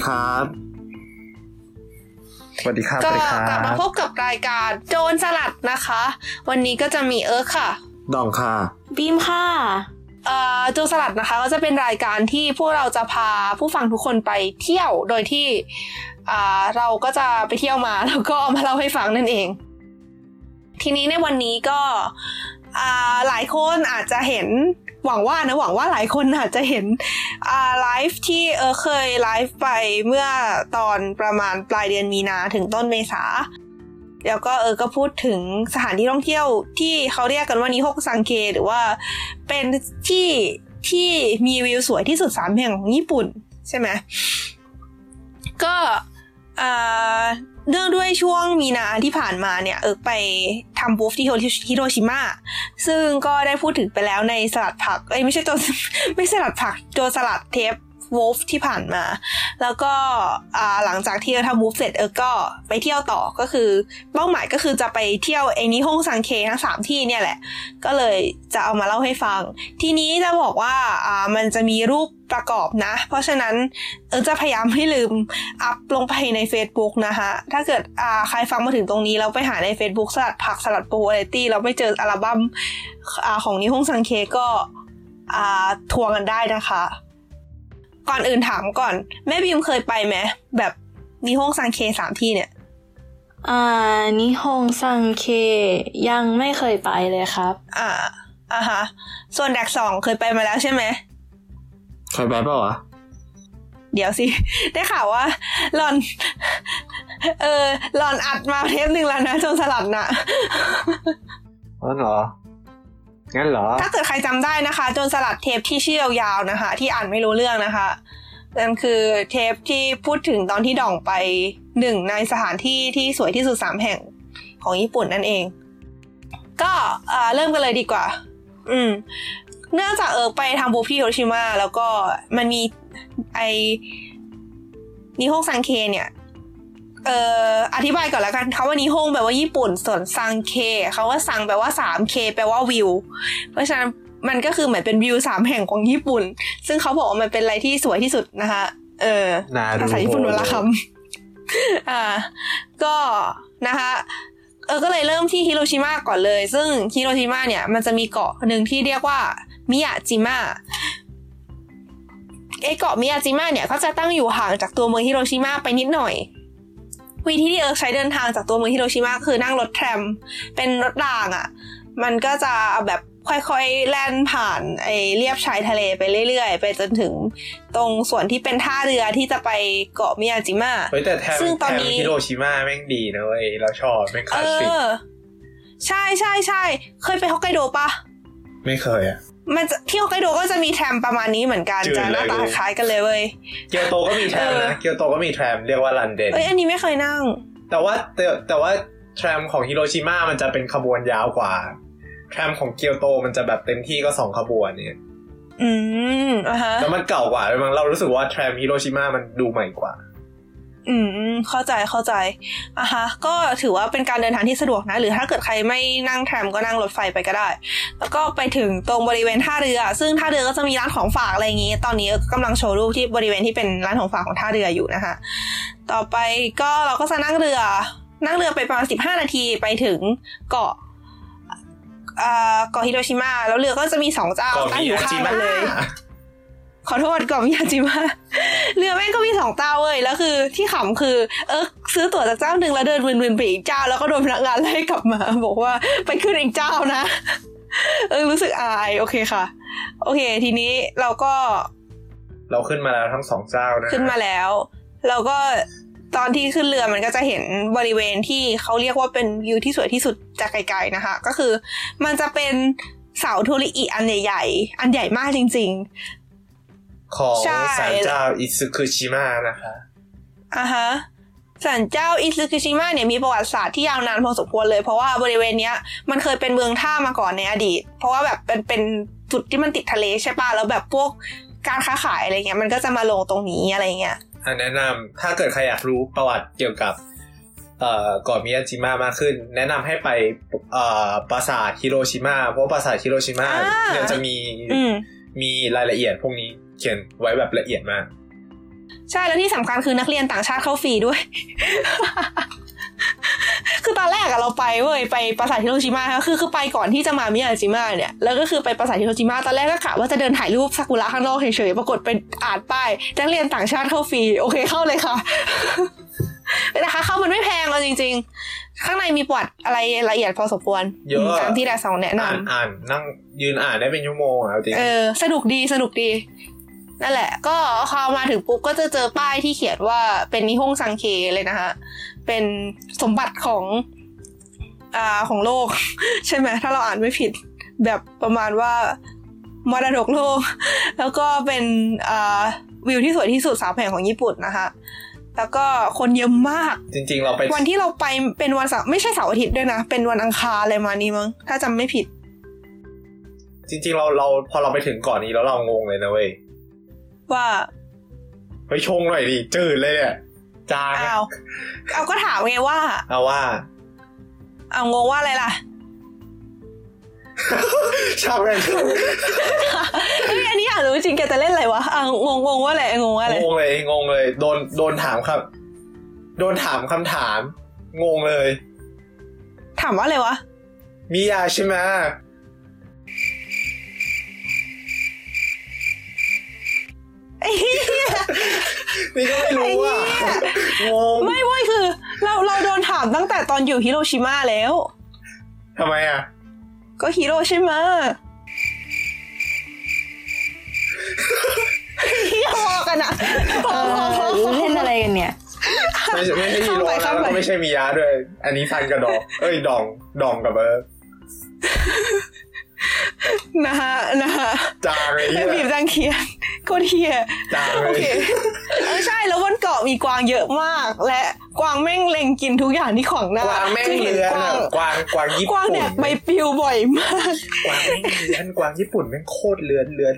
สวัสดีครับ สวัสดีครับก็สวัสดีครักลับมาพบกับรายการโจรสลัดนะคะ วันนี้ก็จะมีเอิร์กค่ะ ดองค่ะ บีมค่ะเอ่อโจรสลัดนะคะ ก็จะเป็นรายการที่พวกเราจะพาผู้ฟังทุกคนไปเที่ยวโดยที่อ่าเราก็จะไปเที่ยวมาแล้วก็เอามาเล่าให้ฟังนั่นเอง ทีนี้ในวันนี้ก็อ่าหลายคนอาจจะเห็น หวังว่านะหวังว่าหลายคนอาจจะเห็นไลฟ์ที่เออเคยไลฟ์ไปเมื่อตอนประมาณปลายเดือนมีนาถึงต้นเมษาแล้วก็เออก็พูดถึงสถานที่ท่องเที่ยวที่เขาเรียกกันว่านิฮกซังเคหรือว่าเป็นที่ที่มีวิวสวยที่สุดสามแห่งของญี่ปุ่น ใช่ไหมก็ เนื่องด้วยช่วงมีนาที่ผ่านมาเนี่ย เอิกไปทำบูฟที่ฮิโรชิมาซึ่งก็ได้พูดถึงไปแล้วในสลัดผัก เอ้ยไม่ใช่ตัวไม่สลัดผักตัวสลัดเทป วูฟที่ผ่านมา แล้วก็หลังจากที่เราทำมูฟเสร็จเออก็ไปเที่ยวต่อก็คือ เป้าหมายก็คือจะไปเที่ยวไอ้นี้ห้องซังเคทั้งสามที่เนี่ยแหละ ก็เลยจะเอามาเล่าให้ฟัง ทีนี้จะบอกว่าามันจะมีรูปประกอบนะ เพราะฉะนั้นเออจะพยายามไม่ลืมอัพลงไปใน Facebook นะคะถ้าเกิดอ่าใครฟังมาถึงตรงนี้แล้วไปหาใน Facebook สลัดผักสลัดโปรวาไรตี้เราไม่เจออัลบั้มอ่าของนิฮงซังเคก็อ่าทวงกันได้นะคะ ก่อนอื่นถามก่อน แม่บิมเคยไปไหมแบบนิฮงซังเคสามที่เนี่ยอ่านิฮงซังเคยังไม่เคยไปเลยครับ อ่าอ่าฮะส่วนแดกสองเคยไปมาแล้วใช่ไหมเคยไปเปล่าวะเดี๋ยวสิ ได้ข่าวว่าหลอน เออหลอนอัดมาเทปหนึ่งแล้วนะจนสลัดนะอ๋อเหรอ งั้นเหรอ ถ้าเกิดใครจำได้นะคะจนสลัดเทปที่ชื่อยาวๆนะคะ ที่อ่านไม่รู้เรื่องนะคะนั่นคือเทปที่พูดถึงตอนที่ด่องไปหนึ่งในสถานที่ที่สวยที่สุดสามแห่งของญี่ปุ่นนั่นเอง ก็เริ่มกันเลยดีกว่า อืม เนื่องจากเออไปทำบูฟี่โรชิมาแล้วก็มันมีไอนิโฮซังเคเนี่ย เอ่ออธิบายก่อนแล้วกันคำว่านิฮงแปลว่าญี่ปุ่นส่วนซังเคคำว่าซังแปลว่าสามเคแปลว่าวิว เพราะฉะนั้นมันก็คือเหมือนเป็นวิวสามแห่งของญี่ปุ่น ซึ่งเขาบอกว่ามันเป็นอะไรที่สวยที่สุดนะคะ เออนารูภาษาญี่ปุ่นวันละคำอ่า ก็นะคะเออก็เลยเริ่มที่ฮิโรชิมาก่อนเลย ซึ่งฮิโรชิมาเนี่ยมันจะมีเกาะหนึ่งที่เรียกว่ามิยาจิมะไอเกาะมิยาจิมะเนี่ยก็จะตั้งอยู่ห่างจากตัวเมืองฮิโรชิมาไปนิดหน่อย วิธีที่เอิร์กใช้เดินทางจากตัวเมืองฮิโรชิมาคือนั่งรถ tram เป็นรถรางอะ่ะ มันก็จะแบบค่อยๆ แล่นผ่านไอเรียบชายทะเลไปเรื่อยๆ ไปจนถึงตรงส่วนที่เป็นท่าเรือที่จะไปเกาะมิยาจิมะเฮ้ยแต่ tram ซึ่งตอน tram นี้ฮิโรชิมาแม่งดีนะเว้ยเราชอบแม่งคลาสสิกเออใช่ใช่ใช่เคยไปฮอกไกโดปะไม่เคยอะ มันจะที่ฮอกไกโดก็จะมีแทรมประมาณนี้เหมือนกันจืดจะหน้าตาเลย คล้ายกันเลยเว้ย เกียวโตก็มีแทรมเออนะ เกียวโตก็มีแทรมเรียกว่าลันเดน เอ้ยอันนี้ไม่เคยนั่ง แต่ว่าแต่แต่ว่าแทรมของฮิโรชิมามันจะเป็นขบวนยาวกว่า แทรมของเกียวโตมันจะแบบเต็มที่ก็สองขบวนเนี่ยอืมอะฮะ แล้วมันเก่ากว่าด้วยมั้งเรารู้สึกว่าแทรมฮิโรชิมามันดูใหม่กว่า อืม เข้าใจเข้าใจอะฮะ ก็ถือว่าเป็นการเดินทางที่สะดวกนะ หรือถ้าเกิดใครไม่นั่งแทรมก็นั่งรถไฟไปก็ได้ แล้วก็ไปถึงตรงบริเวณท่าเรือ ซึ่งท่าเรือก็จะมีร้านของฝากอะไรอย่างงี้ ตอนนี้กำลังโชว์รูปที่บริเวณที่เป็นร้านของฝากของท่าเรืออยู่นะคะ ต่อไปก็เราก็จะนั่งเรือ นั่งเรือไปประมาณสิบห้านาทีไปถึงเกาะอ่าเกาะฮิโรชิมาแล้วเรือก็จะมีสองเจ้าก็ตั้งมีอยู่อาข้าจิงกัมะนเลย ขอโทษก่อนมิยาจิมะเรือแม่งก็มีสองเจ้าเว้ยแล้วคือที่ขำคือ เออซื้อตั๋วจากเจ้าหนึ่งแล้วเดินวินๆไปอีกเจ้า แล้วก็โดนพนักงานไล่กลับมา บอกว่าไปขึ้นอีกเจ้านะ เออรู้สึกอายโอเคค่ะ โอเค ทีนี้เราก็ เราขึ้นมาแล้วทั้งสองเจ้านะขึ้นมาแล้ว เราก็ตอนที่ขึ้นเรือมันก็จะเห็นบริเวณที่เขาเรียกว่าเป็นวิวที่สวยที่สุดจากไกลๆนะคะ ก็คือมันจะเป็นเสาทูริอิอันใหญ่ๆ อันใหญ่มากจริง ของใช่ศาลเจ้าอิซึคุชิมะนะคะๆอะฮะศาลเจ้าอิซึคุชิมะเนี่ยมีประวัติศาสตร์ที่ยาวนานพอสมควรเลย เพราะว่าบริเวณเนี้ยมันเคยเป็นเมืองท่ามาก่อนในอดีต เพราะว่าแบบเป็นเป็นจุดที่มันติดทะเลใช่ปะแล้วแบบพวกการค้าขายอะไรเงี้ยมันก็จะมาลงตรงนี้อะไรเงี้ยอันแนะนำถ้าเกิดใครอยากรู้ประวัติเกี่ยวกับเอ่อเกาะมิยาจิมะมากขึ้น แนะนำให้ไปเอ่อปราสาทฮิโรชิมาเพราะว่าปราสาทฮิโรชิมาอ่าเนี่ยจะมีอืมมีรายละเอียดพวกนี้ เขียนไว้แบบละเอียดมาก ใช่แล้วที่สำคัญคือนักเรียนต่างชาติเข้าฟรีด้วย คือตอนแรกอะเราไปเว้ยไปปราสาทฮิโรชิมาคือคือไปก่อนที่จะมามิยาจิมะเนี่ยแล้วก็คือไปปราสาทฮิโรชิมาตอนแรกก็กะว่าจะเดินถ่ายรูปซากุระข้างนอกเฉยๆปรากฏเป็นอ่านป้ายนักเรียนต่างชาติเข้าฟรีโอเคเข้าเลยค่ะนะคะเข้ามันไม่แพงเอาจริง ๆ ข้างในมีประวัติอะไรละเอียดพอสมควรเยอะตามที่ดาซองแนะนำอ่านอ่านนั่งยืนอ่านได้เป็นชั่วโมงอะเอาจริงเออสนุกดีสนุกดี นั่นแหละ ก็พอมาถึงปุ๊บก็จะเจอป้ายที่เขียนว่าเป็นนิฮงซังเคเลยนะคะเป็นสมบัติของอ่าของโลก ใช่ไหมถ้าเราอ่านไม่ผิดแบบประมาณว่ามรดกโลก แล้วก็เป็นอ่าวิวที่สวยที่สุดสามแห่งของญี่ปุ่นนะคะแล้วก็คนเยอะมาก จริง ๆ เราไปวันที่เราไปเป็นวันเสาร์ไม่ใช่เสาร์อาทิตย์ด้วยนะ เป็นวันอังคารอะไรมานี้มั้งถ้าจำไม่ผิด จริง ๆ เราเราพอเราไปถึงก่อนนี้แล้วเรางงเลยนะเว้ย ว่าเฮ้ยชงหน่อยดิจืดเลยเนี่ยจางอ้าวเอาก็ถามไงว่า เอาว่า เอางงว่าอะไรล่ะชอบกันเฮ้ยอันนี้อยากรู้จริงแกจะเล่นอะไรวะอ่างงงงว่าอะไรงงว่าอะไรงงเลยงงเลย โดนโดนถามครับ โดนถามคำถาม งงเลย ถามว่าอะไรวะมียาใช่ไหม นี่ก็ไม่รู้อะไอ้เหี้ยงงไม่เว้ยคือ เราเราโดนถามตั้งแต่ตอนอยู่ฮิโรชิมาแล้วทำไมอะ ก็ฮิโรชิมาเฮียพอกันอะพอพอพอพอเล่นอะไรกันเนี่ยไม่ใช่ไม่ใช่ฮีโร่เข้าไปนะแล้วเข้าไปก็ไม่ใช่มียาด้วย อันนี้ซันกับดอง เอ้ยดองดองกับเออ นะฮะนะฮะจางเลยไอ้เหี้ยบีบจังเคียนโคตรเฮียจางเลโอยเคเออใช่แล้วบนเกาะมีกวางเยอะมาก และกวางแม่งเล็งกินทุกอย่างที่ขวางหน้ากวางแม่งคือเลื้อนกวาอะงกวางกวางญี่กวางปุ่นแดกใบปลิวบ่อยมาก กวางแม่งเลื้อนกวางญี่ปุ่นแม่งโคตรเลื้อนเลื้อน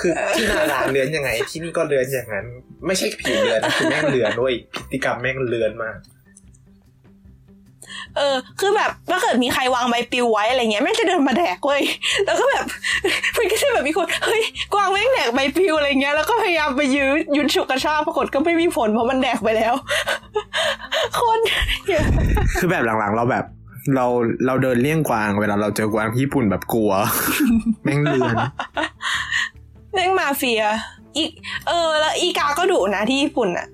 คือที่นาราเลื้อนยังไง ที่นี่ก็เลื้อนอย่างนั้น ไม่ใช่ผิวเลื้อนนะคือแม่งเลื้อนด้วยพฤติกรรมแม่งเลื้อนมาก เออ คือแบบถ้าเกิดมีใครวางใบปลิวไว้อะไรเงี้ยแม่งจะเดินมาแดกเว้ยแล้วก็แบบมันก็จะแบบมีคนเฮ้ยกวางแม่งแดกใบปลิวอะไรเงี้ยแล้วก็พยายามไปยื้อยุดฉุกกระชากปรากฏก็ไม่มีผลเพราะมันแดกไปแล้ว คนเหี้ยคือแบบหลังๆ เราแบบเราเราเดินเลี่ยงกวางเวลาเราเจอกวางที่ญี่ปุ่นแบบกลัว แม่งเถื่อนแม่งมาเฟียอีกเออ แล้วอีกาก็ดุนะที่ญี่ปุ่นอะ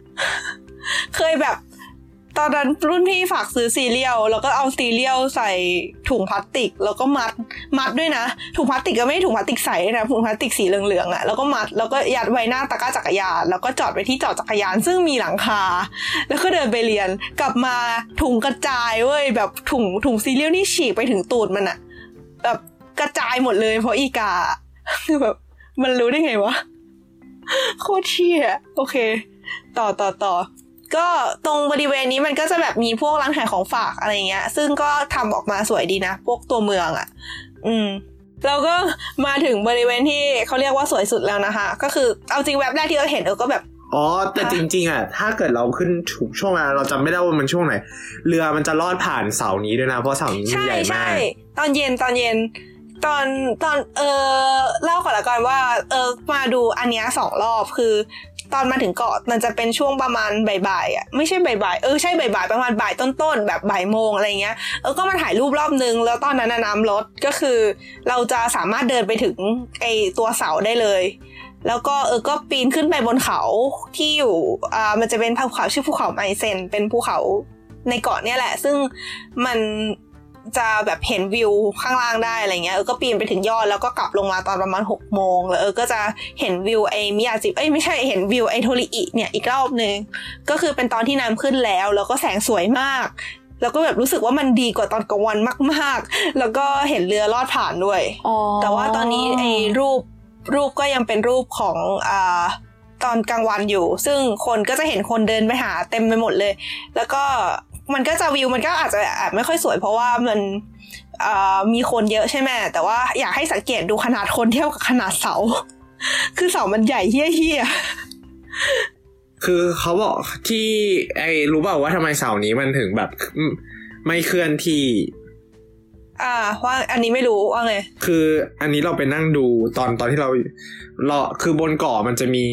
เคยแบบ ตอนนั้นรุ่นพี่ฝากซื้อซีเรียลแล้วก็เอาซีเรียลใส่ถุงพลาสติก แล้วก็มัดมัดด้วยนะ ถุงพลาสติกก็ไม่ใช่ถุงพลาสติกใสนะถุงพลาสติกสีเหลืองๆอะแล้วก็มัดแล้วก็ยัดไว้หน้าตะกร้าจักรยานแล้วก็จอดไว้ที่จอดจักรยาน ซึ่งมีหลังคา แล้วก็เดินไปเรียนกลับมาถุงกระจายเว้ยแบบถุงถุงซีเรียลนี่ฉีกไปถึงตูดมันอะแบบกระจายหมดเลย เพราะอีกาคือแบบมันรู้ได้ไงวะโคตรเชี่ยโอเค ต่อต่อต่อ ก็ตรงบริเวณนี้มันก็จะแบบมีพวกร้านขายของฝากอะไรเงี้ย ซึ่งก็ทำออกมาสวยดีนะ พวกตัวเมืองอะ่ะ อืมแล้วก็มาถึงบริเวณที่เขาเรียกว่าสวยสุดแล้วนะคะ ก็คือเอาจริงแวบแรกที่เราเห็นเออก็แบบอ๋อแต่จริง ๆอะถ้าเกิดเราขึ้นถูกช่วงเวลาเราจำไม่ได้ว่ามันช่วงไหน เรือมันจะลอดผ่านเสานี้ด้วยนะ เพราะเสานี้มันใช่ใหญ่มาใช่กตอนเย็นตอนเย็น ตอนตอนเออเล่าก่อนละกันว่า เออมาดูอันเนี้ยสองรอบคือ ตอนมาถึงเกาะมันจะเป็นช่วงประมาณบ่ายๆอะไม่ใช่บ่ายๆเออใช่บ่ายๆประมาณบ่ายต้นๆแบบบ่ายโมงอะไรเงี้ยเออก็มาถ่ายรูปรอบนึง แล้วตอนนั้นน้ำลดก็คือ เราจะสามารถเดินไปถึงไอตัวเสาได้เลย แล้วก็เออก็ปีนขึ้นไปบนเขาที่อยู่อ่ามันจะเป็นภูเขาชื่อภูเขาไมเซนเป็นภูเขาในเกาะเนี่ยแหละ ซึ่งมัน จะแบบเห็นวิวข้างล่างได้อะไรเงี้ยเออก็ปีนไปถึงยอดแล้วก็กลับลงมาตอนประมาณหกโมงแล้วเออก็จะเห็นวิวไอมิยาจิเอ้ยไม่ใช่เห็นวิวไอโทริอิเนี่ยอีกรอบนึงก็คือเป็นตอนที่น้ำขึ้นแล้ว แล้วก็แสงสวยมาก แล้วก็แบบรู้สึกว่ามันดีกว่าตอนกลางวันมาก ๆ แล้วก็เห็นเรือลอดผ่านด้วยอ๋อแต่ว่าตอนนี้ไอ้รูปรูปก็ยังเป็นรูปของอ่าตอนกลางวันอยู่ ซึ่งคนก็จะเห็นคนเดินไปหาเต็มไปหมดเลย แล้วก็ มันก็จะวิวมันก็อาจจะแอบไม่ค่อยสวย เพราะว่ามันอ่ามีคนเยอะใช่ไหมแต่ว่าอยากให้สังเกตดูขนาดคนเทียบกับขนาดเสา คือเสามันใหญ่เฮี้ยคือเขาบอกที่ไอ้รู้เปล่าว่าทำไมเสานี้มันถึงแบบอืมไม่เคลื่อนที่ๆอ่าว่าอันนี้ไม่รู้ว่าไง คืออันนี้เราไปนั่งดูตอนตอนที่เราเราคือบนเกาะมันจะมี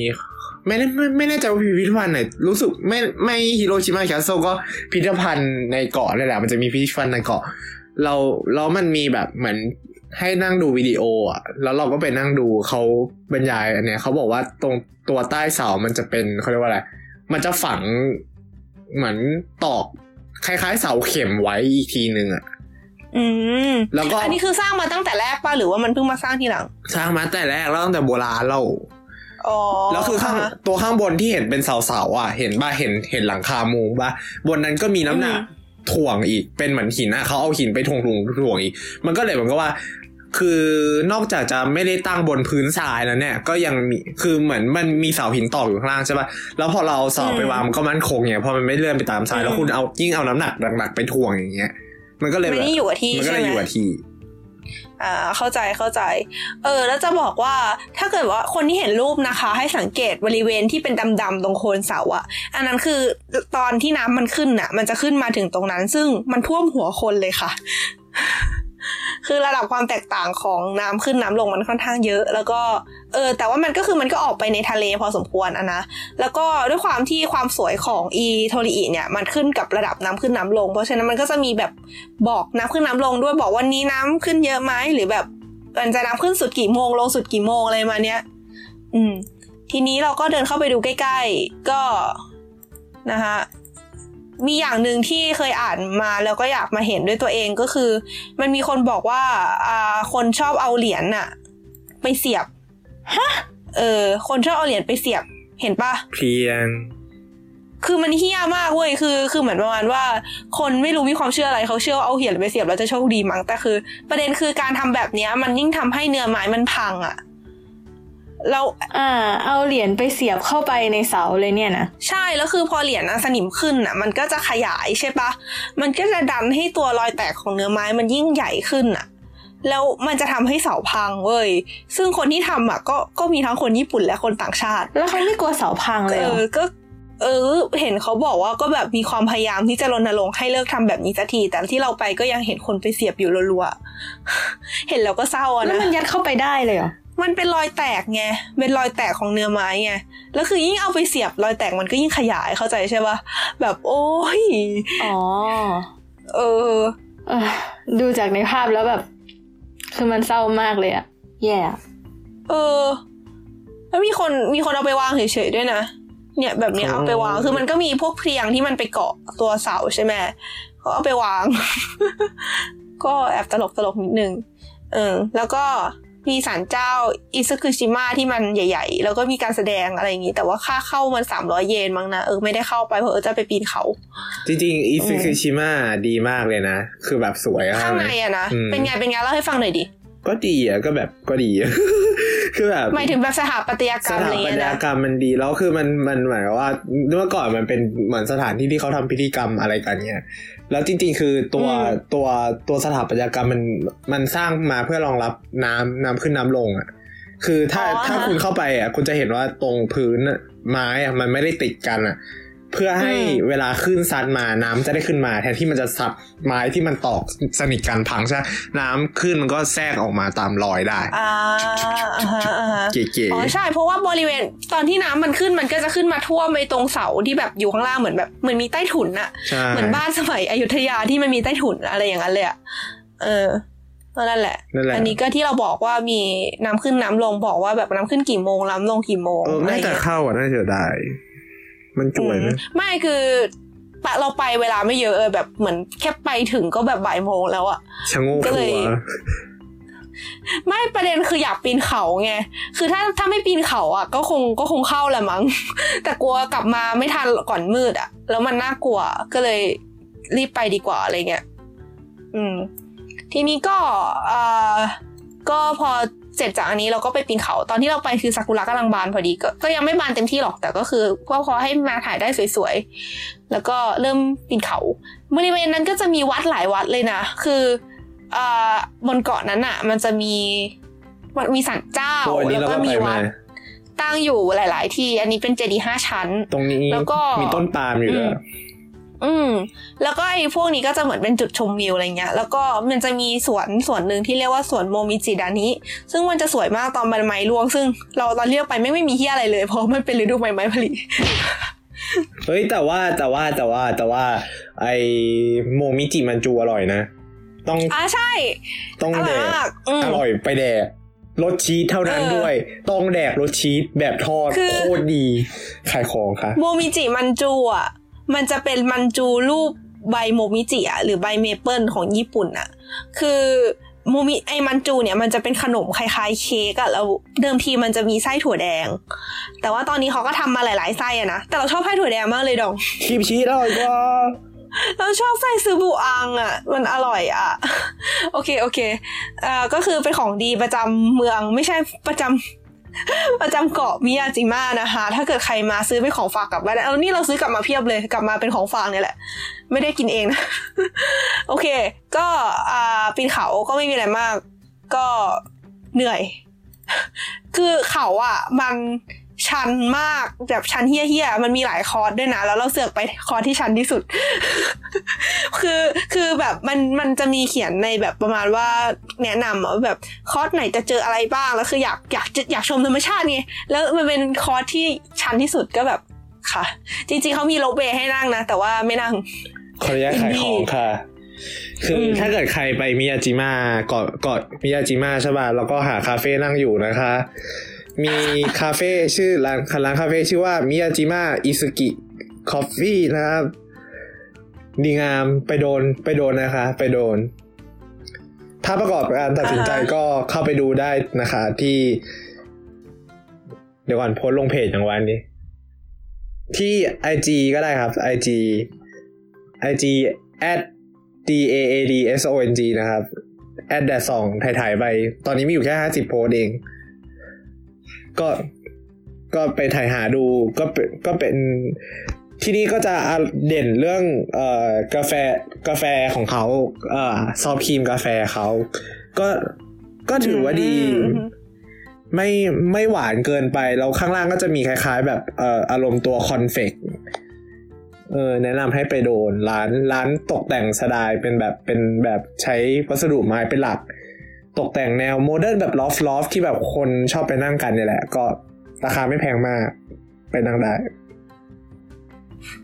ไม่แน่ไม่ไม่แน่ใจว่าพิพิธภัณฑ์ไหนรู้สึกไม่ไม่ฮิโรชิมา castle ก็พิพิธภัณฑ์ในเกาะเลยแหละมันจะมีพิพิธภัณฑ์ในเกาะเราแล้วมันมีแบบเหมือนให้นั่งดูวิดีโออะ แล้วเราก็ไปนั่งดูเขาบรรยายอันเนี้ยเขาบอกว่าตรงตัวใต้เสามันจะเป็นเขาเรียกว่าอะไร มันจะฝังเหมือนตอกคล้ายๆ เสาเข็มไว้อีกทีหนึ่งอะ อืม แล้วก็ อันนี้คือสร้างมาตั้งแต่แรกป่ะหรือว่ามันเพิ่งมาสร้างทีหลัง สร้างมาแต่แรกแล้วตั้งแต่โบราณเราอ๋อ แล้วคือข้างฮะตัวข้างบนที่เห็นเป็นเสาๆอะ เห็นป่ะเห็นเห็นหลังคามุงป่ะบนนั้นก็มีน้ำหนักอืมถ่วงอีกเป็นเหมือนหินอะเขาเอาหินไปถ่วงถ่วงถ่วงอีก มันก็เลยเหมือนกับว่า คือนอกจากจะไม่ได้ตั้งบนพื้นทรายแล้วเนี่ย ก็ยังมีคือเหมือนมันมีเสาหินตอกอยู่ข้างล่างใช่ป่ะแล้วพอเราเอาเสาไปวางมันก็มั่นคงเนี่ยพอมันไม่เลื่อนไปตามทรายแล้วคุณเอายิ่งเอาน้ำหนักหนักๆไปถ่วงอย่างเงี้ยมันก็เลยมันแบบนี่อยู่กับที่มันก็ใช่เลยไหอมยู่กับที่ อ่าเข้าใจเข้าใจ เออ แล้วจะบอกว่าถ้าเกิดว่าคนที่เห็นรูปนะคะ ให้สังเกตบริเวณที่เป็นดำๆตรงโคนเสาอะอันนั้นคือตอนที่น้ำมันขึ้นน่ะมันจะขึ้นมาถึงตรงนั้น ซึ่งมันท่วมหัวคนเลยค่ะ คือระดับความแตกต่างของน้ำขึ้นน้ำลงมันค่อนข้างเยอะ แล้วก็เออแต่ว่ามันก็คือมันก็ออกไปในทะเลพอสมควรอะนะแล้วก็ด้วยความที่ความสวยของอีโทริอิเนี่ยมันขึ้นกับระดับน้ำขึ้นน้ำลง เพราะฉะนั้นมันก็จะมีแบบบอกน้ำขึ้นน้ำลงด้วยบอกวันนี้น้ำขึ้นเยอะไหมหรือแบบมันจะน้ำขึ้นสุดกี่โมงลงสุดกี่โมงอะไรมาเนี้ยอืม ทีนี้เราก็เดินเข้าไปดูใกล้ ๆ ก็นะคะ มีอย่างหนึ่งที่เคยอ่านมาแล้วก็อยากมาเห็นด้วยตัวเองก็คือ มันมีคนบอกว่าอ่าคนชอบเอาเหรียญน่ะ ไปเสียบฮะเออ คนชอบเอาเหรียญไปเสียบเห็นปะเพียง คือมันเฮี้ยมากเว้ยคือ คือเหมือนประมาณว่า คนไม่รู้มีความเชื่ออะไรเขาเชื่อว่าเอาเหรียญไปเสียบแล้วจะโชคดีมั้งแต่คือ ประเด็นคือการทำแบบเนี้ย มันยิ่งทำให้เนื้อไม้มันพังอะ แล้วอ่า เอาเหรียญไปเสียบเข้าไปในเสาเลยเนี่ยนะใช่แล้วคือพอเหรียญอะสนิมขึ้นอะมันก็จะขยายใช่ปะมันก็จะดันให้ตัวรอยแตกของเนื้อไม้มันยิ่งใหญ่ขึ้นอะแล้วมันจะทำให้เสาพังเว้ยซึ่งคนที่ทำอะก็ก็มีทั้งคนญี่ปุ่นและคนต่างชาติ แล้วเขาไม่กลัวเสาพังเลยเหรเอออก็เออเห็นเขาบอกว่าก็แบบมีความพยายามที่จะรณรงค์ให้เลิกทำแบบนี้สักที แต่ที่เราไปก็ยังเห็นคนไปเสียบอยู่รัวๆเห็นแล้วก็เศร้าอะแล้วนะมันยัดเข้าไปได้เลยเหรอ มันเป็นรอยแตกไง เป็นรอยแตกของเนื้อไม้ไง แล้วคือยิ่งเอาไปเสียบรอยแตกมันก็ยิ่งขยายเข้าใจใช่ปะแบบโอ้ย อ๋อ เออเออดูจากในภาพแล้วแบบ คือมันเศร้ามากเลยอะแย่อะเออ แล้วมีคนมีคนเอาไปวางเฉยๆด้วยนะ เนี่ยแบบเนี้ยอ๋อเอาไปวาง คือมันก็มีพวกเพลียงที่มันไปเกาะตัวเสาใช่ไหมก็เอาไปวาง ก็แอบตลกตลกๆนิดนึง เออ แล้วก็ มีศาลเจ้าอิซึคุชิมะที่มันใหญ่ ๆ แล้วก็มีการแสดงอะไรอย่างงี้ แต่ว่าค่าเข้ามันสามร้อยเยนมั้งนะเออไม่ได้เข้าไปเพราะเออจะไปปีนเขา จริงๆอิซึคุชิมะดีมากเลยนะ คือแบบสวยข้างในอะนะอืมเป็นไงเป็นไงเล่าให้ฟังหน่อยดิ ก็ดีอะก็แบบก็ดี คือแบบหมายถึงแบบสถาปัตยกสรรมอะถาไรปัเงี้ตยยนะกรรมมันดีแล้วคือมันมันหมายความว่าเมื่อก่อนมันเป็นเหมือนสถานที่ที่เขาทำพิธีกรรมอะไรกันเนี่ยแล้วจริง ๆ คือตัวอืมตัวตัวสถาปัตยกรรมมันมันสร้างมาเพื่อรองรับน้ำน้ำขึ้นน้ำลงอะคือถ้าถ้าคุณเข้าไปอะคุณจะเห็นว่าตรงพื้นน่ะไม้อะมันไม่ได้ติดกันอะ เพื่อให้เวลาขึ้นซัดมาน้ำจะได้ขึ้นมา แทนที่มันจะซับไม้ที่มันตอกสนิทกันพังใช่ไหมน้ำขึ้นมันก็แทรกออกมาตามรอยได้อ่าอ่าฮะอ่าฮะเก๋อ๋อใช่เพราะว่าบริเวณตอนที่น้ำมันขึ้นมันก็จะขึ้นมาท่วมไปตรงเสาที่แบบอยู่ข้างล่างเหมือนแบบเหมือนมีใต้ถุนอะๆใช่เหมือนบ้านสมัยอยุธยาที่มันมีใต้ถุนอะไรอย่างนั้นเลยอะเออก็นั่นแหละนั่นแหละ อันนี้ก็ที่เราบอกว่ามีน้ำขึ้นน้ำลงบอกว่าแบบน้ำขึ้นกี่โมงน้ำลงกี่โมงเอออะไรน่าอย่างจะเงี้ยเข้าอะน่าจะได้ มันจวยอืมนะไม่คือปะเราไปเวลาไม่เยอะเออแบบเหมือนแค่ไปถึงก็แบบบ่ายโมงแล้วอะชะโงกก็หัเลยวไม่ประเด็นคืออยากปีนเขาไง คือถ้าถ้าไม่ปีนเขาอะ ก็คงก็คงเข้าแหละมั้ง แต่กลัวกลับมาไม่ทันก่อนมืดอะ แล้วมันน่ากลัวก็เลยรีบไปดีกว่าอะไรเงี้ย อืม ทีนี้ก็เอ่อก็พอ เสร็จจากอันนี้เราก็ไปปีนเขาตอนที่เราไปคือซากุระกำลังบานพอดีก็ก็ยังไม่บานเต็มที่หรอกแต่ก็คือก็พอให้มาถ่ายได้สวยๆแล้วก็เริ่มปีนเขาบริเวณนั้นก็จะมีวัดหลายวัดเลยนะ คือเอ่อบนเกาะนั้นอะ มันจะมีมันมีศาลเจ้าตัวนี้แล้วเราก็ก็ไปมีวัมาดตั้งอยู่หลาย ๆ ที่ อันนี้เป็นเจดีย์ห้าชั้น ตรงนี้แล้วก็มีต้นปาล์มอยู่ด้วยอืม อืม แล้วก็ไอ้พวกนี้ก็จะเหมือนเป็นจุดชมวิวอะไรเงี้ย แล้วก็มันจะมีสวนสวนหนึ่งที่เรียกว่าสวนโมมิจิดานิ ซึ่งมันจะสวยมากตอนใบไม้ร่วง ซึ่งเราตอนเอิร์กไปไม่ไม่มีที่อะไรเลย เพราะมันเป็นฤดูใบไม้ผลิเฮ้ยแต่ว่าแต่ว่าแต่ว่าแต่ว่า ไอ もみじ饅頭 อร่อยนะ ต้องอ่าใช่ ต้องอร่อยมากแดกอืมอร่อยไปแดกรสชีสเท่านั้นเออด้วย ต้องแดกรสชีสแบบทอดคือโคตรดีขายของค่ะ もみじ饅頭 อะ มันจะเป็น饅頭 รูปใบ もみじ อะหรือใบเมเปิลของญี่ปุ่นอะคือ もみ ไอ 饅頭 เนี่ยมันจะเป็นขนมคล้ายๆเค้กอะแล้วเดิมทีมันจะมีไส้ถั่วแดง แต่ว่าตอนนี้เขาก็ทำมาหลายๆไส้อะนะแต่เราชอบไส้ถั่วแดงมากเลยดองครีมชีสอร่อยกว่าเราชอบไส้ つぶあん อะ มันอร่อยอะ โอเคโอเคเอ่อก็คือเป็นของดีประจำเมืองไม่ใช่ประจำ ประจำเกาะมิยาจิมะนะคะ ถ้าเกิดใครมาซื้อเป็นของฝากกลับบ้านได้เอานี่เราซื้อกลับมาเพียบเลย กลับมาเป็นของฝากเนี่ยแหละ ไม่ได้กินเองนะ โอเค ก็อ่าปีนเขาก็ไม่มีอะไรมาก ก็เหนื่อย คือเขาอะมัน ชันมากแบบชันเฮี้ยๆมันมีหลายคอร์สด้วยนะ แล้วเราเสือกไปคอร์สที่ชันที่สุด คือคือแบบมันมันจะมีเขียนในแบบประมาณว่าแนะนำอะว่าแบบคอร์สไหนจะเจออะไรบ้างแล้วคืออยากอยากอยากชมธรรมชาติไงแล้วมันเป็นคอร์สที่ชันที่สุดก็แบบค่ะ จริงๆเขามี ropeway ให้นั่งนะ แต่ว่าไม่นั่งขออนุญาตขายของค่ะ คืออมถ้าเกิดใครไปมิยาจิมะเกาะเกาะมิยาจิมะใช่ป่ะแล้วก็หาคาเฟ่นั่งอยู่นะคะ มีคาเฟ่ชื่อร้านร้านคาเฟ่ชื่อว่ามิยาจิมะอิสุกิ coffee นะครับ ดีงามไปโดนไปโดนนะคะ ไปโดน ถ้าประกอบการตัดสินใจอ่าฮะก็เข้าไปดูได้นะคะ ที่ เดี๋ยวก่อนโพสต์ลงเพจอย่างวันนี้ ที่ IG ก็ได้ครับ IG IG at d a a d s o n g นะครับ at แดดสองถ่ายๆไป ตอนนี้มีอยู่แค่ห้าสิบโพสต์เอง ก็ก็ไปถ่ายหาดูก็เป็นก็เป็นที่นี่ก็จะเด่นเรื่องเอ่อกาแฟกาแฟของเขาเอ่อ soft cream กาแฟเขาก็ก็ถือว่าดีอืมไม่ไม่หวานเกินไป แล้วข้างล่างก็จะมีคล้าย ๆ แบบเอ่ออารมณ์ตัวคอนเฟกเออแนะนำให้ไปโดนร้านร้านตกแต่งสไตล์เป็นแบบเป็นแบบใช้วัสดุไม้เป็นหลัก ตกแต่งแนว modern แบบ loft loft ที่แบบคนชอบไปนั่งกันเนี่ยแหละ ก็ราคาไม่แพงมาก ไปนั่งได้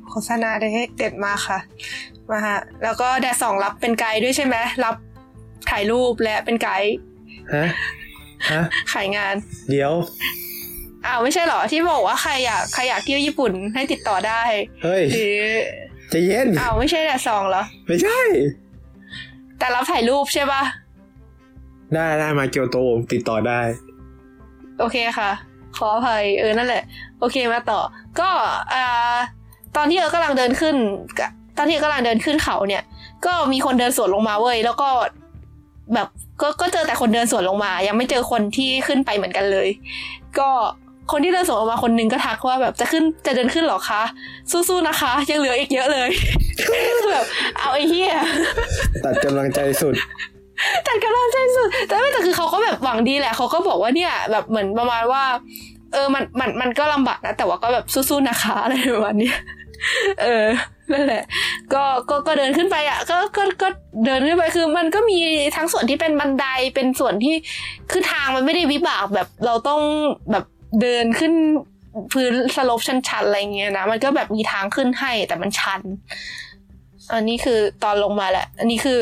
โฆษณาได้เด็ดมากค่ะมาฮะแล้วก็แดดสองรับเป็นไกด์ด้วยใช่ไหมรับถ่ายรูปและเป็นไกด์ฮะฮะขายงาน เดี๋ยวอ้าวไม่ใช่เหรอที่บอกว่าใครอยากใครอยากเที่ยวญี่ปุ่นให้ติดต่อได้เฮ้ยหรือใจะเย็นอ้าวไม่ใช่แดดสองเหรอ ไม่ใช่ แต่รับถ่ายรูปใช่ปะ ได้ได้มาเกียวโตติดต่อได้ โอเคค่ะ ขออภัยเออนั่นแหละ โอเคมาต่อ ก็อ่าตอนที่เออกำลังเดินขึ้นกะตอนที่เออกำลังเดินขึ้นเขาเนี่ย ก็มีคนเดินสวนลงมาเว้ยแล้วก็แบบก็ก็เจอแต่คนเดินสวนลงมา ยังไม่เจอคนที่ขึ้นไปเหมือนกันเลย ก็คนที่เดินสวนลงมาคนหนึงก็ทักว่าแบบจะขึ้นจะเดินขึ้นเหรอคะ สู้ๆนะคะ ยังเหลืออีกเยอะเลยคือแบบเอาไอ้เหี้ยตัดกำลังใจสุด แต่กำลังใจสุด แต่ไม่แต่คือเขาก็แบบหวังดีแหละเขาก็บอกว่าเนี่ยแบบเหมือนประมาณว่า เออมันมันมันก็ลำบากนะแต่ว่าก็แบบสู้ๆนะคะอะไรประมาณนี้เออนั่นแหละ ก็ก็ก็เดินขึ้นไปอะก็ก็ก็เดินขึ้นไปคือ มันก็มีทั้งส่วนที่เป็นบันไดเป็นส่วนที่คือทางมันไม่ได้วิบากแบบเราต้องแบบเดินขึ้นพื้นสลปชันๆอะไรเงี้ยนะมันก็แบบมีทางขึ้นให้แต่มันชัน อันนี้คือตอนลงมาแหละ อันนี้คือ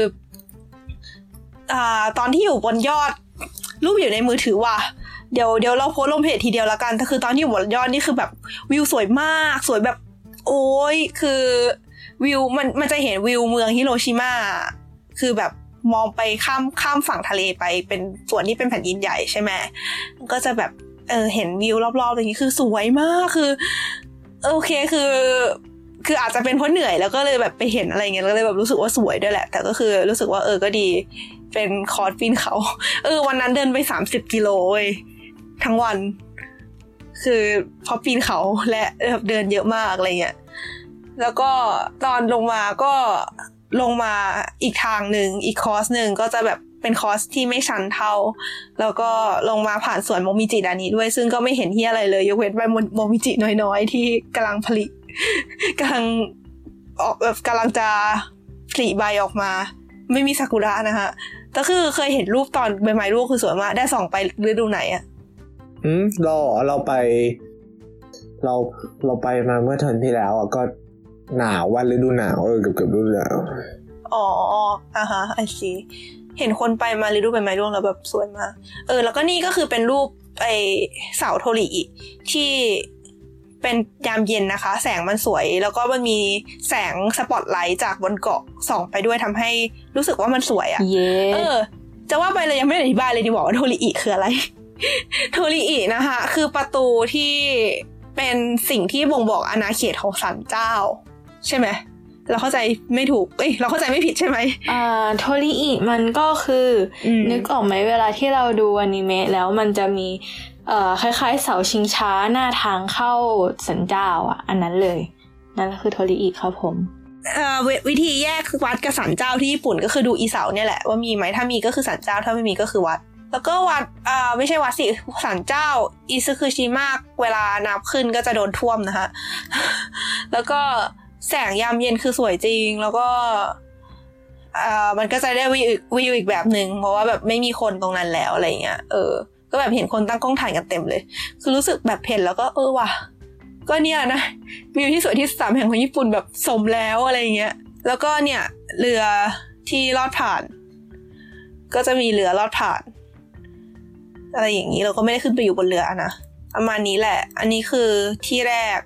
อ่าตอนที่อยู่บนยอด รูปอยู่ในมือถือว่ะเดี๋ยวเดี๋ยวเราโพสลงเพจทีเดียวละกันแต่คือตอนที่อยู่บนยอดนี่คือแบบวิวสวยมากสวยแบบ โอ้ยคือวิวมันมันจะเห็นวิวเมืองฮิโรชิมาคือแบบมองไปข้ามข้ามฝั่งทะเลไปเป็นส่วนที่เป็นแผ่นดินใหญ่ใช่ไหมก็จะแบบเออเห็นวิวรอบๆอย่างนี้คือสวยมากคือ โอเคคือ คืออาจจะเป็นเพราะเหนื่อยแล้วก็เลยแบบไปเห็นอะไรเงี้ยแล้วก็เลยแบบรู้สึกว่าสวยด้วยแหละ แต่ก็คือรู้สึกว่าเออก็ดี เป็นคอร์สปีนเขา เออ วันนั้นเดินไปสามสิบกิโลเว้ยทั้งวัน คือเพอปีนเขาและเดินเยอะมากอะไรเงี้ยแล้วก็ตอนลงมาก็ลงมาอีกทางหนึ่งอีกคอร์สหนึ่งก็จะแบบเป็นคอร์สที่ไม่ชันเท่า แล้วก็ลงมาผ่านสวนโมมิจิดานี้ด้วย ซึ่งก็ไม่เห็นที่อะไรเลย ยกเว้นไปโมมิจิน้อยๆ ที่กำลังผลิกำลังออกแบบกำลังจะผลิใบออกมา ไม่มีซากุระนะคะ แต่คือเคยเห็นรูปตอนใบไม้ร่วงคือสวยมาก ได้ส่องไปฤดูไหนอะอืมเราเราไป เราเราไปมาเมื่อเทอมที่แล้วอะก็หนาววันฤดูหนาวเออเกือบเกือบฤดูหนาวอ๋ออ่าฮะไอซีเห็นคนไปมาฤดูใบไม้ร่วงแล้วแบบสวยมาก เออ แล้วก็นี่ก็คือเป็นรูปไอเสาโทริอิที่ เป็นยามเย็นนะคะ แสงมันสวย แล้วก็มันมีแสงสปอตไลท์จากบนเกาะส่องไปด้วยทำให้รู้สึกว่ามันสวยอะเย้เออ จะว่าไปเลยยังไม่ได้อธิบายเลยดีบอกว่าโทริอิคืออะไร โทริอินะคะ คือประตูที่เป็นสิ่งที่บ่งบอกอาณาเขตของศาลเจ้า ใช่ไหมเราเข้าใจไม่ถูก เอ้ย เราเข้าใจไม่ผิดใช่ไหมอ่า โทริอิมันก็คืออมนึกออกไหมเวลาที่เราดูอนิเมะแล้วมันจะมี เอ่อคล้ายๆ เสาชิงช้าหน้าทางเข้าสันเจ้าอะ อันนั้นเลย นั่นก็คือโทริอิครับผมเอ่อววิธีแยกวัดกับศาลเจ้าที่ญี่ปุ่นก็คือดูอีเสาเนี่ยแหละว่ามีไหมถ้ามีก็คือศาลเจ้าถ้าไม่มีก็คือวัด แล้วก็วัดอ่าไม่ใช่วัดสิศาลเจ้าอิซึคุชิมะเวลานับขึ้นก็จะโดนท่วมนะคะแล้วก็แสงยามเย็นคือสวยจริง แล้วก็อ่ามันก็จะได้วิวอีกวิวอีกแบบหนึ่งเพราะว่าแบบไม่มีคนตรงนั้นแล้วอะไรเงี้ยเออ ก็แบบเห็นคนตั้งกล้องถ่ายกันเต็มเลย คือรู้สึกแบบเห็นแล้วก็เออว่ะก็เนี่ยนะวิวที่สวยที่สามแห่งของญี่ปุ่นแบบสมแล้วอะไรเงี้ยแล้วก็เนี่ยเรือที่ลอดผ่าน ก็จะมีเรือลอดผ่าน อะไรอย่างนี้เราก็ไม่ได้ขึ้นไปอยู่บนเรือนะประมาณนี้แหละ อันนี้คือที่แรก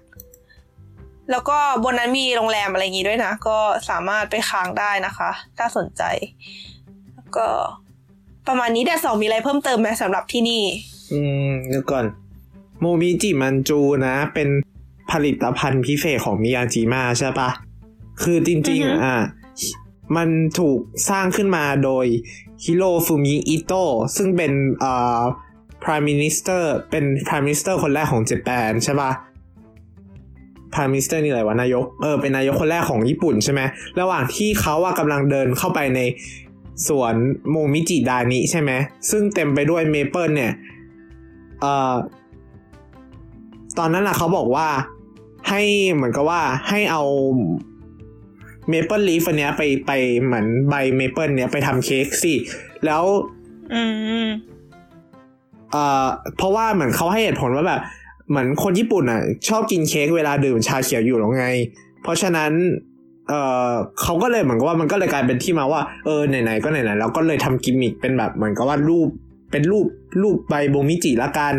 แล้วก็บนนั้นมีโรงแรมอะไรอย่างนี้ด้วยนะ ก็สามารถไปค้างได้นะคะ ถ้าสนใจ แล้วก็ ประมาณนี้แต่สองมีอะไรเพิ่มเติมไหมสำหรับที่นี่ อืมเดี๋ยวก่อน โมมิจิมันจูนะ เป็นผลิตภัณฑ์พิเศษของมิยาจิมะใช่ปะ คือจริงอือฮึๆอะ มันถูกสร้างขึ้นมาโดยฮิโรฟุมิอิโตะซึ่งเป็นเอ่อ prime minister เป็น prime minister คนแรกของ Japan ใช่ปะ prime minister นี่อะไรวะ นายก เออ เป็นนายกคนแรกของญี่ปุ่นใช่ไหม ระหว่างที่เขาอะกำลังเดินเข้าไปใน สวนโมมิจิดานิใช่ไหมซึ่งเต็มไปด้วยเมเปิลเนี่ยเอ่อตอนนั้นอะเขาบอกว่าให้เหมือนกับว่าให้เอา maple leaf อันเนี้ยไปไปเหมือนใบเมเปิลเนี้ยไปทำเค้กสิแล้วอืมเอ่อเพราะว่าเหมือนเขาให้เหตุผลว่าแบบ เหมือนคนญี่ปุ่นอะ ชอบกินเค้กเวลาดื่มชาเขียวอยู่แล้วไง เพราะฉะนั้น เออเขาก็เลยเหมือนกับว่ามันก็เลยกลายเป็นที่มาว่าเออไหนๆก็ไหนๆแล้วก็เลยทำกิมมิคเป็นแบบเหมือนกับว่ารูปเป็นรูปรูปใบโมมิจิละกัน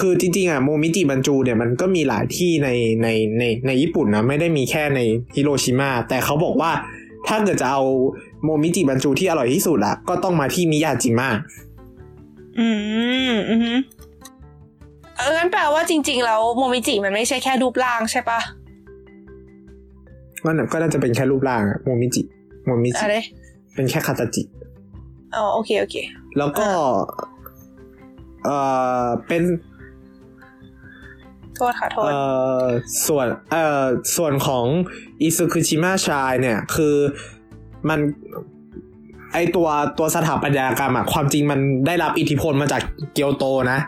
คือจริงๆอะโมมิจิมันจูเนี่ยมันก็มีหลายที่ในในในในญี่ปุ่นนะไม่ได้มีแค่ในฮิโรชิมาแต่เขาบอกว่าถ้าเกิดจะเอาโมมิจิมันจูที่อร่อยที่สุดอะก็ต้องมาที่มิยาจิมะอืมอืมเอองั้นแปลว่าจริง ๆ แล้วโมมิจิมันไม่ใช่แค่รูปร่างใช่ปะ ก็น่ะก็น่าจะเป็นแค่รูปร่างอะโมมิจิโมมิจิอะไรเป็นแค่คาตาจิอ๋อโอเคโอเค แล้วก็ เอ่อเป็นโทษค่ะโทษเอ่อส่วนเอ่อส่วนของอิซุคุชิมะชายเนี่ย คือมันไอตัวตัวสถาปัตยกรรมอะความจริงมันได้รับอิทธิพลมาจากเกียวโตนะ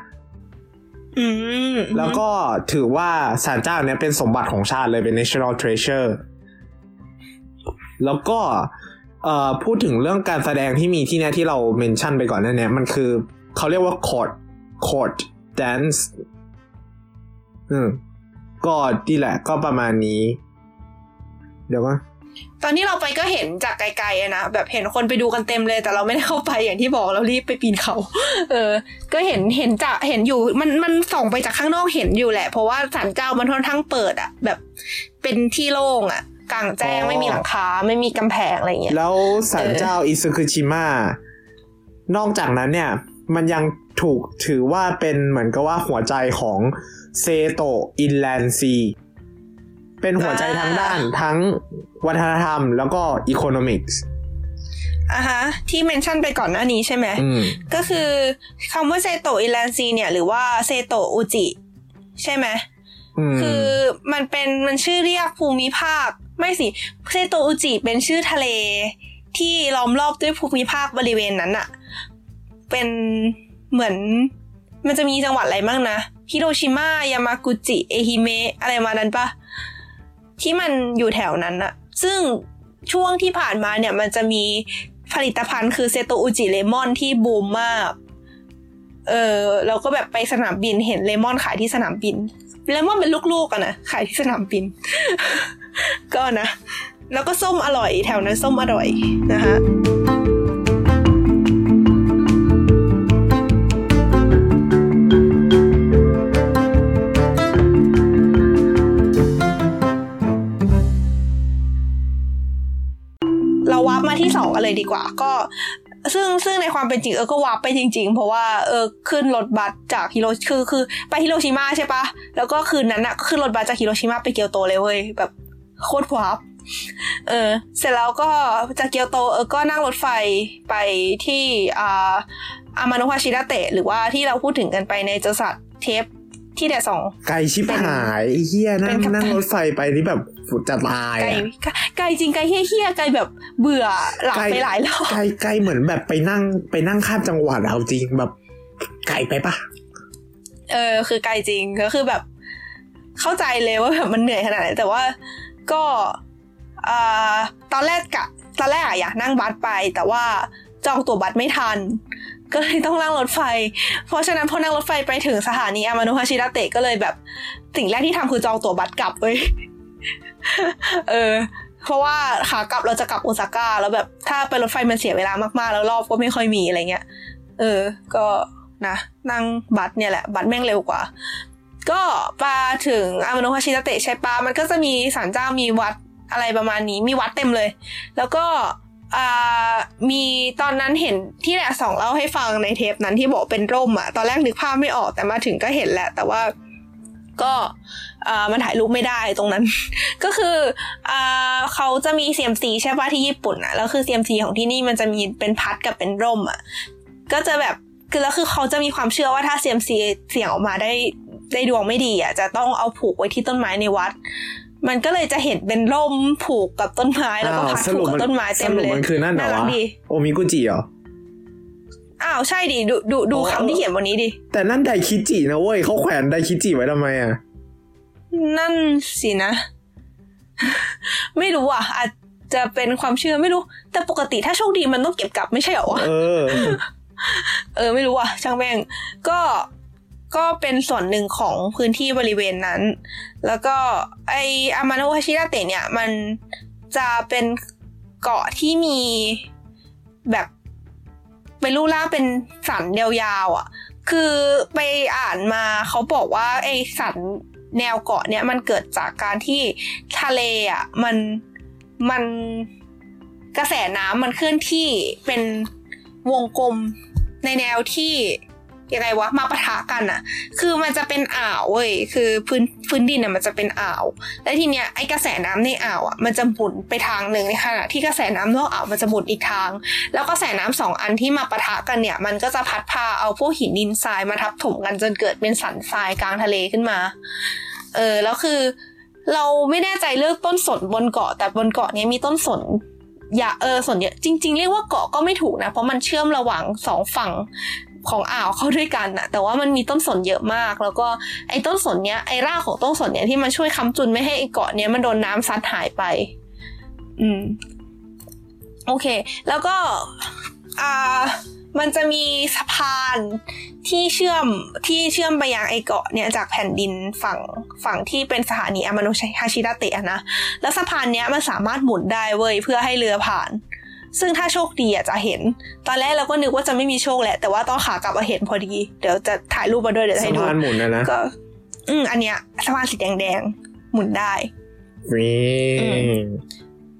อืมแล้วก็ถือว่าศาลเจ้าเนี่ยเป็นสมบัติของชาติเลยเป็น national treasure แล้วก็เอ่อพูดถึงเรื่องการแสดงที่มีที่เนี่ยที่เราเมนชั่นไปก่อนนั่นเนี่ยมันคือเขาเรียกว่า court court dance อืมก็ดีแหละก็ประมาณนี้ เดี๋ยวก่อนตอนที่เราไปก็เห็นจากไกลๆนะแบบเห็นคนไปดูกันเต็มเลย แต่เราไม่ได้เข้าไปอย่างที่บอกเรารีบไปปีนเขา เออ ก็เห็นเห็นจะเห็นอยู่ มันมันส่องไปจากข้างนอกเห็นอยู่แหละ เพราะว่าศาลเจ้ามันค่อนข้างเปิดอะแบบเป็นที่โล่งอะ กลางแจ้งไม่มีหลังคาไม่มีกำแพงอะไรอย่างเงี้ยแล้วศาลเจ้าอิซุคุชิมะนอกจากนั้นเนี่ย มันยังถูกถือว่าเป็นเหมือนกับว่าหัวใจของ Seto Inland Sea เป็นหัวใจทางด้านทั้งวัฒนธรรมแล้วก็ economicsอะฮะที่ mention ไปก่อนหน้านี้ใช่ไหมอืมก็คือคำว่า Seto Inland Sea เนี่ย หรือว่าเซโตอุจิ ใช่ไหมอืมคือมันเป็นมันชื่อเรียกภูมิภาค ไม่สิเซโตอุจิเป็นชื่อทะเลที่ล้อมรอบด้วยภูมิภาคบริเวณนั้นอะเป็นเหมือนมันจะมีจังหวัดอะไรบ้างนะฮิโรชิมายามากุจิ เอฮิเมะอะไรมานั้นปะที่มันอยู่แถวนั้นอะซึ่งช่วงที่ผ่านมาเนี่ยมันจะมีผลิตภัณฑ์คือเซโตอุจิเลมอนที่บูมมาก เออเราก็แบบไปสนามบินเห็นเลมอนขายที่สนามบิน เลมอนเป็นลูกๆอะนะขายที่สนามบิน ก็นะ แล้วก็ส้มอร่อยแถวนั้นส้มอร่อยนะคะเราวาร์ปมาที่สองกันเลยดีกว่า ก็ซึ่งซึ่งในความเป็นจริงเออก็วาร์ปไปจริง ๆ เพราะว่าเออขึ้นรถบัสจากฮิโรคือคือไปฮิโรชิมาใช่ปะแล้วก็คืนนั้นอะก็ขึ้นรถบัสจากฮิโรชิมาไปเกียวโตเลยเว้ยแบบ โคตรวาร์ปเออ เสร็จแล้วก็จากเกียวโตเออก็นั่งรถไฟไปที่อ่าอามาโนฮาชิดะเตะ หรือว่าที่เราพูดถึงกันไปในเจอสัตว์เทปที่แดดสองไกลชิบหายไอ้เฮียนั่เป็งนกัปตันนั่งรถไฟไปนี่แบบจะตายไกลอะไกลจริงไกลเฮี้ยๆไกลแบบเบื่อหลับไกลไปหลายรอบไกลไกลเหมือนแบบไปนั่งไปนั่งข้ามจังหวัดเอาจริงแบบไกลไปปะเออ คือไกลจริงก็คือแบบ เข้าใจเลยว่าแบบมันเหนื่อยขนาดไหนแต่ว่า ก็ตอนแรกกะตอนแรกอะอยากนั่งบัสไป แต่ว่าจองตั๋วบัสไม่ทัน ก็เลยต้องนั่งรถไฟ เพราะฉะนั้นพอนั่งรถไฟไปถึงสถานีอามาโนฮาชิดะเตะก็เลยแบบ สิ่งแรกที่ทำคือจองตั๋วบัสกลับเว้ยเออ เพราะว่าขากลับเราจะกลับโอซาก้าแล้วแบบถ้าไปรถไฟมันเสียเวลามากๆ แล้วรอบก็ไม่ค่อยมีอะไรเงี้ย เออ ก็นะนั่งบัสเนี่ยแหละ บัสแม่งเร็วกว่า ก็ไปถึงอามาโนฮาชิตะเตะใช่ปะมันก็จะมีศาลเจ้ามีวัดอะไรประมาณนี้มีวัดเต็มเลย แล้วก็มีตอนนั้นเห็นที่แหละสองเล่าให้ฟังในเทปนั้นที่บอกเป็นร่มอะตอนแรกนึกภาพไม่ออกแต่มาถึงก็เห็นแหละ แต่ว่าก็มันถ่ายรูปไม่ได้ตรงนั้น ก็คืออเขาจะมี CMC ใช่ปะที่ญี่ปุ่นอะแล้วคือ CMC ของที่นี่มันจะมีเป็นพัดกับเป็นร่มอะก็จะแบบคือแล้วคือเขาจะมีความเชื่อว่าถ้า CMC เสียงออกมาได้ ได้ดวงไม่ดีอะจะต้องเอาผูกไว้ที่ต้นไม้ในวัด มันก็เลยจะเห็นเป็นร่มผูกกับต้นไม้แล้วก็อ้าวพัดสผูรุกปกับมันต้นไม้สเต็มรุปเลยมันคือนั่นเหรอน่ารักวะดีโอมิกุจิเหรออ้าวใช่ดิดูดูดูอ๋อคำที่เขียนบนนี้ดิ แต่นั่นไดคิจินะเว้ยเขาแขวนไดคิจิไว้ทำไมอะ นั่นสินะ ไม่รู้อะ อาจจะเป็นความเชื่อไม่รู้ แต่ปกติถ้าโชคดีมันต้องเก็บกลับไม่ใช่เหรอวะเออ เออไม่รู้อะช่างแม่งก็ ก็เป็นส่วนหนึ่งของพื้นที่บริเวณนั้น แล้วก็ไออามาโนฮาชิดะเตะเนี่ย มันจะเป็นเกาะที่มีแบบเป็นรูปร่างเป็นสันยาวๆอะ คือไปอ่านมาเขาบอกว่าไอสันแนวเกาะเนี่ยมันเกิดจากการที่ทะเลอะมันมันกระแสน้ำมันเคลื่อนที่เป็นวงกลมในแนวที่ ยังไงวะมาปะทะกันอะคือมันจะเป็นอ่าวเว้ยคือพื้นพื้นดินอะมันจะเป็นอ่าว และทีเนี้ยไอกระแสน้ำในอ่าวอะมันจะหมุนไปทางหนึ่งในขณะที่กระแสน้ำนอกอ่าวมันจะหมุนอีกทาง แล้วกระแสน้ำสองอันที่มาปะทะกันเนี่ย มันก็จะพัดพาเอาพวกหินดินทรายมาทับถมกันจนเกิดเป็นสันทรายกลางทะเลขึ้นมา เออแล้วคือเราไม่แน่ใจเลือกต้นสนบนเกาะแต่บนเกาะเนี้ยมีต้นสนอย่าเออสนเยอะจริง ๆ เรียกว่าเกาะก็ไม่ถูกนะ เพราะมันเชื่อมระหว่างสองฝั่ง ของอ่าวเข้าด้วยกันนะแต่ว่ามันมีต้นสนเยอะมาก แล้วก็ไอ้ต้นสนเนี้ยไอ้รากของต้นสนเนี้ยที่มันช่วยค้ำจุนไม่ให้ไอ้เกาะเนี้ยมันโดนน้ำซัดหายไป อืม โอเค แล้วก็อ่ามันจะมีสะพานที่เชื่อมที่เชื่อมไปยังไอเกาะเนี่ยจากแผ่นดินฝั่งฝั่งที่เป็นสถานีอามาโนฮาชิดะเตะนะ แล้วสะพานเนี้ยมันสามารถหมุนได้เว้ยเพื่อให้เรือผ่าน ซึ่งถ้าโชคดีอะจะเห็น ตอนแรกเราก็นึกว่าจะไม่มีโชคแหละ แต่ว่าตอนขากลับมาเห็นพอดี เดี๋ยวจะถ่ายรูปมาด้วยเดี๋ยวจะสะให้ดูพานหมุนนะนะก็ อืมอันเนี้ยสะพานสีแดงๆหมุนได้นี่อืม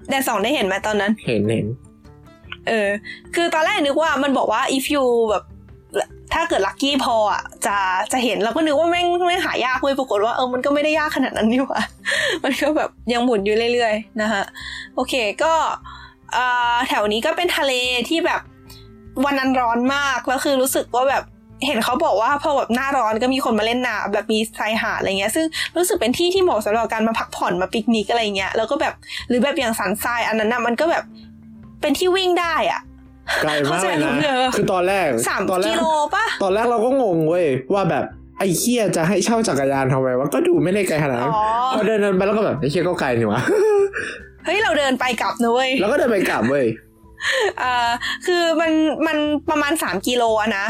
แดนสองได้เห็นไหมตอนนั้น เห็นเห็นเออ คือตอนแรกนึกว่ามันบอกว่า if you แบบถ้าเกิดลัคกี้พออะจะจะเห็นเราก็นึกว่าแม่งแม่งหายากเว้ยปรากฏว่าเออมันก็ไม่ได้ยากขนาดนั้นนี่หว่า มันก็แบบยังหมุนอยู่เรื่อยๆ นะฮะโอเคก็อ่า แถวนี้ก็เป็นทะเลที่แบบวันนั้นร้อนมากแล้วคือรู้สึกว่าแบบเห็นเขาบอกว่าพอแบบหน้าร้อนก็มีคนมาเล่นน้ำแบบมีชายหาดอะไรเงี้ย ซึ่งรู้สึกเป็นที่ที่เหมาะสำหรับการมาพักผ่อนมาปิกนิกอะไรเงี้ยแล้วก็แบบหรือแบบอย่างสันทรายอันนั้นน่ะมันก็แบบเป็นที่วิ่งได้อะไกลมากเลยเข้าใจผมนะเลยคือตอนแรกสามตอนแรกิกโลป่ะตอนแรกเราก็งงเว้ยว่าแบบไอ้เคียจะให้เช่าจักรยานทำไมวะก็ดูไม่ได้ไกลขนาดนั้นอ๋อพอเดินเดินไปแล้วก็แบบไอ้เคียก็ไกลนี่วะ เฮ้ยเราเดินไปกลับนะเว้ยแล้วก็เดินไปกลับเว้ยอ่าคือมันมันประมาณสามกิโลอะนะ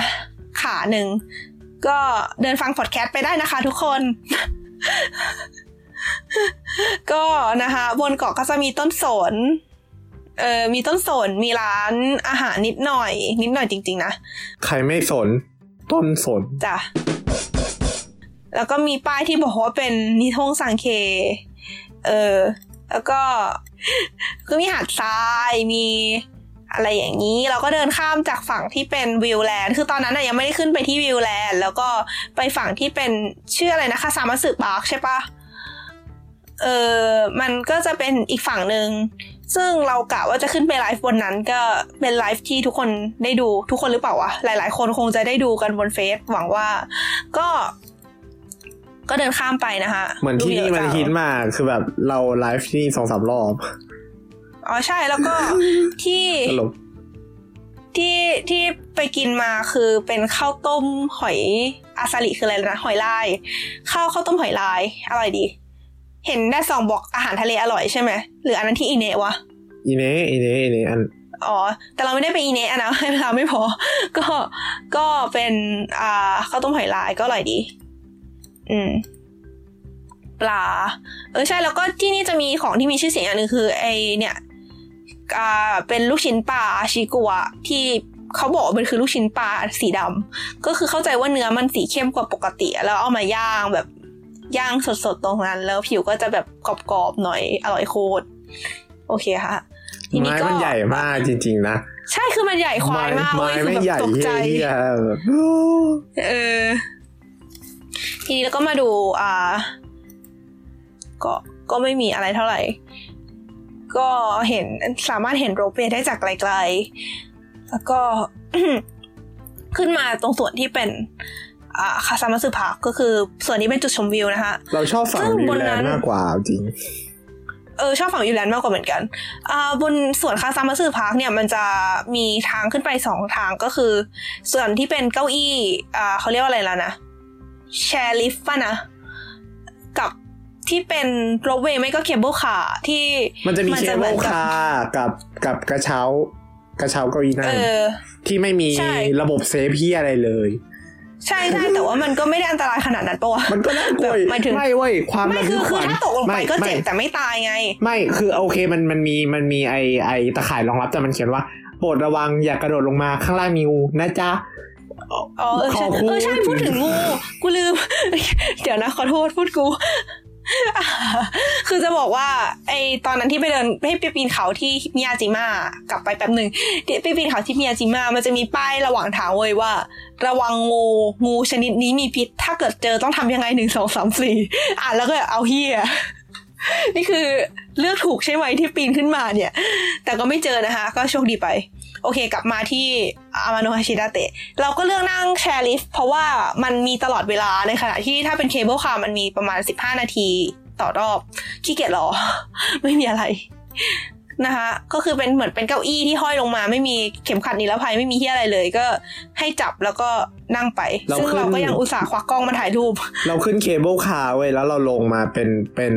ขาหนึ่งก็เดินฟังพอดแคสต์ไปได้นะคะทุกคน ก็นะคะบนเกาะก็จะมีต้นสนเออมีต้นสนมีร้านอาหารนิดหน่อย นิดหน่อยจริง ๆ นะ ใครไม่สน ต้นสนจ้ะแล้วก็มีป้ายที่บอกว่าเป็นนิทงสังเค เออ แล้วก็ก็มีหาดทรายมีอะไรอย่างนี้เราก็เดินข้ามจากฝั่งที่เป็นวิวแลนด์คือตอนนั้นยังไม่ได้ขึ้นไปที่วิวแลนด์แล้วก็ไปฝั่งที่เป็นชื่ออะไรนะคะสามัสึปาร์คใช่ปะเออมันก็จะเป็นอีกฝั่งหนึ่งซึ่งเรากะว่าจะขึ้นไปไลฟ์บนนั้นก็เป็นไลฟ์ที่ทุกคนได้ดูทุกคนหรือเปล่าวะหลาย ๆ คนคงจะได้ดูกันบนเฟซหวังว่า ก็ ก็เดินข้ามไปนะคะเหมือนที่นี่มันดูเยอะจังฮิตมากคือแบบเราไลฟ์ที่นี่สองสามรอบอ๋อใช่แล้วก็ที่ตลกที่ที่ไปกินมาคือเป็นข้าวต้มหอยอาซาลิคืออะไรนะหอยลายข้าวข้าวต้มหอยลายอร่อยดี เห็นได้สองบอกอาหารทะเลอร่อยใช่ไหมหรืออันนั้นที่อินเนะวะอีเน่อีเน่อีเน่อันอ๋อ แต่เราไม่ได้ไปอีเนะอะนะเวลาไม่พอ ก็ก็เป็นอ่าข้าวต้มหอยลายก็อร่อยดี อืมปลา เออใช่แล้วก็ที่นี่จะมีของที่มีชื่อเสียงอย่างหนึ่งคือ ไอเนี่ยอ่าเป็นลูกชิ้นปลาชิกัวที่เขาบอกว่ามันคือลูกชิ้นปลาสีดำก็คือเข้าใจว่าเนื้อมันสีเข้มกว่าปกติ แล้วเอามาย่างแบบย่างสดๆตรงนั้น แล้วผิวก็จะแบบกรอบๆหน่อยอร่อยโคตรโอเคค่ะทีนี้ไม้ก็มันใหญ่มากจริง ๆ นะ ใช่คือมันใหญ่ควายมากไม้เว้ยคือไม่แบบใหญ่ตกใจเฮียแบบเออ ทีนี้แล้วก็มาดูอ่าก็ก็ไม่มีอะไรเท่าไหร่ ก็เห็นสามารถเห็นโรลเปได้จากไกลๆ แล้วก็ขึ้นมาตรงส่วนที่เป็นอ่าคาซามาสึพาร์คก็คือส่วนนี้เป็นจุดชมวิวนะคะ เราชอบฝั่งซึ่งวิบวนแลนั้นนด์มากกว่าจริงเออชอบฝั่งยูแลนด์มากกว่าเหมือนกันอ่าบนส่วนคาซามาสึพาร์คเนี่ยมันจะมีทางขึ้นไปสองทางก็คือ ส่วนที่เป็นเก้าอี้อ่าเขาเรียกว่าอะไรแล้วนะ แชร์ลิฟต์ป่ะนะ กับที่เป็นโรเวย์ไม่ก็เคเบิลคาร์ที่มันจะมีมันเคจะเหมืเบิอนลกับคาร์กับกับกระเช้ากระเช้าเก้าอี้นั่เองอที่ไม่มีใช่ระบบเซฟพี่อะไรเลย ใช่ใช่แต่ว่ามันก็ไม่ได้อันตรายขนาดนั้นปะวะมันก็น่ากลัวแบบหมายถึงไม่เว้ยความไม่ระคืทึอกขคือวัญถ้าตกลงไปก็เจ็บม่แต่ไม่ตายไง ไม่คือโอเคมันมันมีมันมีไอไอตะข่ายรองรับแต่มันเขียนว่าโปรดระวังอย่ากระโดดลงมาข้างล่างมีงูนะจ๊ะ อ๋อเออใช่ขอบคุณเออใช่พูดถึงงู กูลืม เดี๋ยวนะขอโทษพูดกู คือจะบอกว่า ไอตอนนั้นที่ไปเดินให้ไปปีนเขาที่มิยาจิมะกลับไปแป๊บหนึ่งที่ไปปีนเขาที่มิยาจิมะมันจะมีป้ายระหว่างทางเว้ยว่า ระวังงูงูชนิดนี้มีพิษ ถ้าเกิดเจอต้องทำยังไงหนึ่งสองสามสี่อ่านแล้วก็เอาเฮียนี่คือเลือกถูกใช่ไหมที่ปีนขึ้นมาเนี่ย แต่ก็ไม่เจอนะคะ ก็โชคดีไป โอเค กลับมาที่อามาโนฮาชิดาเตะ เราก็เลือกนั่ง chairlift เพราะว่ามันมีตลอดเวลาในขณะที่ถ้าเป็น cable car มันมีประมาณ 15 นาทีต่อรอบ ขี้เกียจรอ ไม่มีอะไรนะคะก็คือเป็นเหมือนเป็นเก้าอี้ที่ห้อยลงมา ไม่มีเข็มขัดนิรภัยไม่มีที่อะไรเลยก็ให้จับแล้วก็นั่งไปเราซึ่งขึ้นเราก็ยังอุตส่าห์ควักกล้องมาถ่ายรูป เราขึ้น cable car เว้ยแล้วเราลงมาเป็นเป็น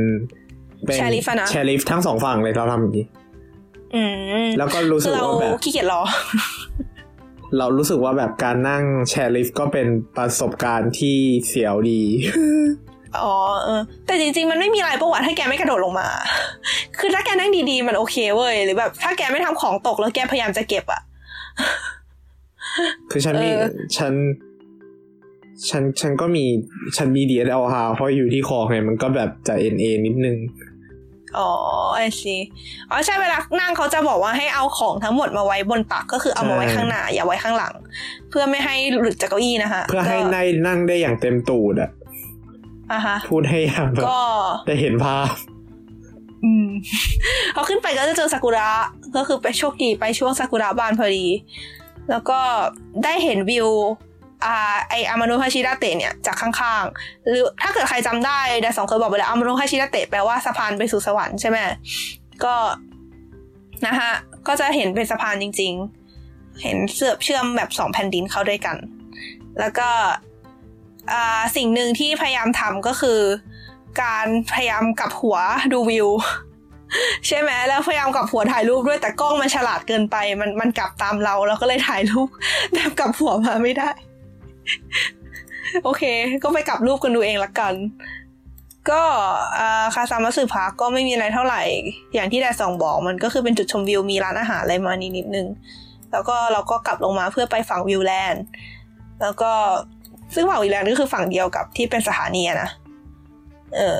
เป็น chairlift อะนะ chair lift ทั้งสองฝั่งเลยเราทำอย่างนี้อืม แล้วก็รู้สึคืกอเราว่าแบบขี้เกียจรอ เรารู้สึกว่าแบบการนั่ง chairlift ก็เป็นประสบการณ์ที่เสียวดีอ๋อเออแต่จริงๆ มันไม่มีอะไรประวัติถ้าแกไม่กระโดดลงมา คือถ้าแกนั่งดีๆ มันโอเคเว้ย หรือแบบ ถ้าแกไม่ทำของตกแล้วแกพยายามจะเก็บอะคือฉันมีเออฉัน ฉัน ฉันก็มี ฉันมีดีเอลฮาเพราะอยู่ที่คอไงมันก็แบบจะเอ็นเอนิดนึง อ๋อไอซีอ๋อใช่เวลานั่งเขาจะบอกว่าให้เอาของทั้งหมดมาไว้บนตักก็คือเอามาไว้ข้างหน้า อย่าไว้ข้างหลัง เพื่อไม่ให้หลุดจากเก้าอี้นะคะ เพื่อให้ในนั่งได้อย่างเต็มตูดอะอะฮะพูดให้อย่างแบบก็ได้เห็นภาพอืมพอขึ้นไปก็จะเจอซากุระก็คือไปโชคดีไปช่วงซากุระบานพอดี แล้วก็ได้เห็นวิวอ่า ไออามาโนฮาชิดาเตะเนี่ยจากข้างๆ หรือถ้าเกิดใครจำได้ดาสองเคยบอกไปแล้วอามาโนฮาชิดาเตะแปลว่าสะพานไปสู่สวรรค์ใช่ไหมก็นะฮะก็จะเห็นเป็นสะพานจริง ๆ เห็นเสือบเชื่อมแบบสองแผ่นดินเข้าด้วยกัน แล้วก็อ่าสิ่งหนึ่งที่พยายามทำก็คือ การพยายามกลับหัวดูวิว ใช่ไหมแล้วพยายามกลับหัวถ่ายรูปด้วยแต่กล้องมันฉลาดเกินไป มันมันกลับตามเราเราก็เลยถ่ายรูปแบบกลับหัวมาไม่ได้ โอเค ก็ไปกลับรูปกันดูเองละกัน ก็อาคาซามาสึ Park ก็ไม่มีอะไรเท่าไหร่ อย่างที่แดสองบอกมันก็คือเป็นจุดชมวิวมีร้านอาหารอะไรมานิดนิดนึง แล้วก็เราก็กลับลงมาเพื่อไปฝั่ง View Land แล้วก็ซึ่งฝั่งวิวแลนด์ก็คือฝั่งเดียวกับที่เป็นสถานีนะ เออ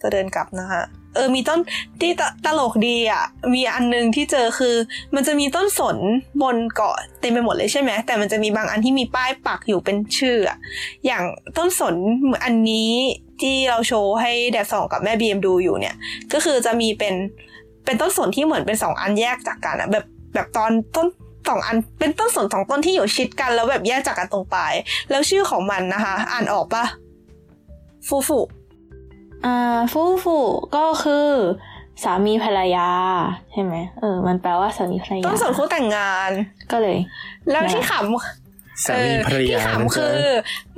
จะเดินกลับนะคะ เออมีต้นที่ตลกดีอะ มีอันนึงที่เจอคือ มันจะมีต้นสนบนเกาะเต็มไปหมดเลยใช่ไหมแต่มันจะมีบางอันที่มีป้ายปักอยู่เป็นชื่ออย่างต้นสนอันนี้ที่เราโชว์ให้แดดสองกับแม่บีมดูอยู่เนี่ย ก็คือจะมีเป็นเป็นต้นสนที่เหมือนเป็นสองอันแยกจากกันอะแบบแบบตอนต้นสองอันเป็นต้นสนสองต้นที่อยู่ชิดกันแล้วแบบแยกจากกันตรงปลายแล้วชื่อของมันนะคะ อ่านออกปะฟูฟู อ่าฟูฟูก็คือสามีภรรยา ใช่ไหมเออ มันแปลว่าสามีภรรยาต้นสนคู่แต่งงาน ก็เลย แล้วที่ขสามีภรรที่ยานะขำคือ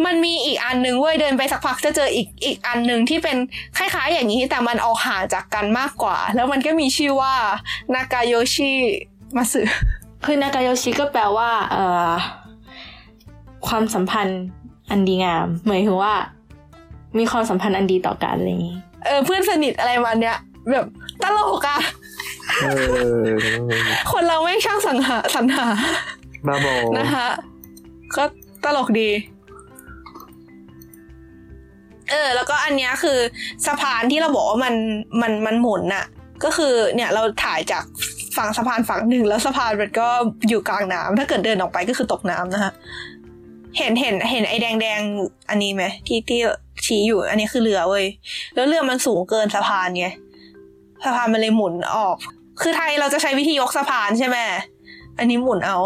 มันมีอีกอันหนึ่งเว้ยเดินไปสักพักจะเจออีกอีกอันหนึ่งที่เป็นคล้ายๆ อย่างนี้แต่มันออกห่างจากกันมากกว่า แล้วมันก็มีชื่อว่านากาโยชิมาสึคือนากาโยชิก็แปลว่า เอ่อความสัมพันธ์อันดีงามหมายถึงว่า มีความสัมพันธ์อันดีต่อกันอะไรอย่างนี้ เออเพื่อนสนิทอะไรมันเนี้ยแบบตลกอะเออคนเราไม่ช่างสังหาสรรหาบ้าบอนะคะก็ตลกดี เออ แล้วก็อันเนี้ยคือสะพานที่เราบอกว่ามันมันมันหมุนน่ะ ก็คือเนี่ยเราถ่ายจากฝั่งสะพานฝั่งหนึ่งแล้วสะพานมันก็อยู่กลางน้ำถ้าเกิดเดินออกไปก็คือตกน้ำนะคะ เห็นเห็นเห็นไอ้แดงแดงๆอันนี้ไหมที่ที่ชี้อยู่ อันนี้คือเรือเว้ยแล้วเรือมันสูงเกินสะพานไงสะพานมันเลยหมุนออก คือไทยเราจะใช้วิธียกสะพานใช่ไหมอันนี้หมุนเอา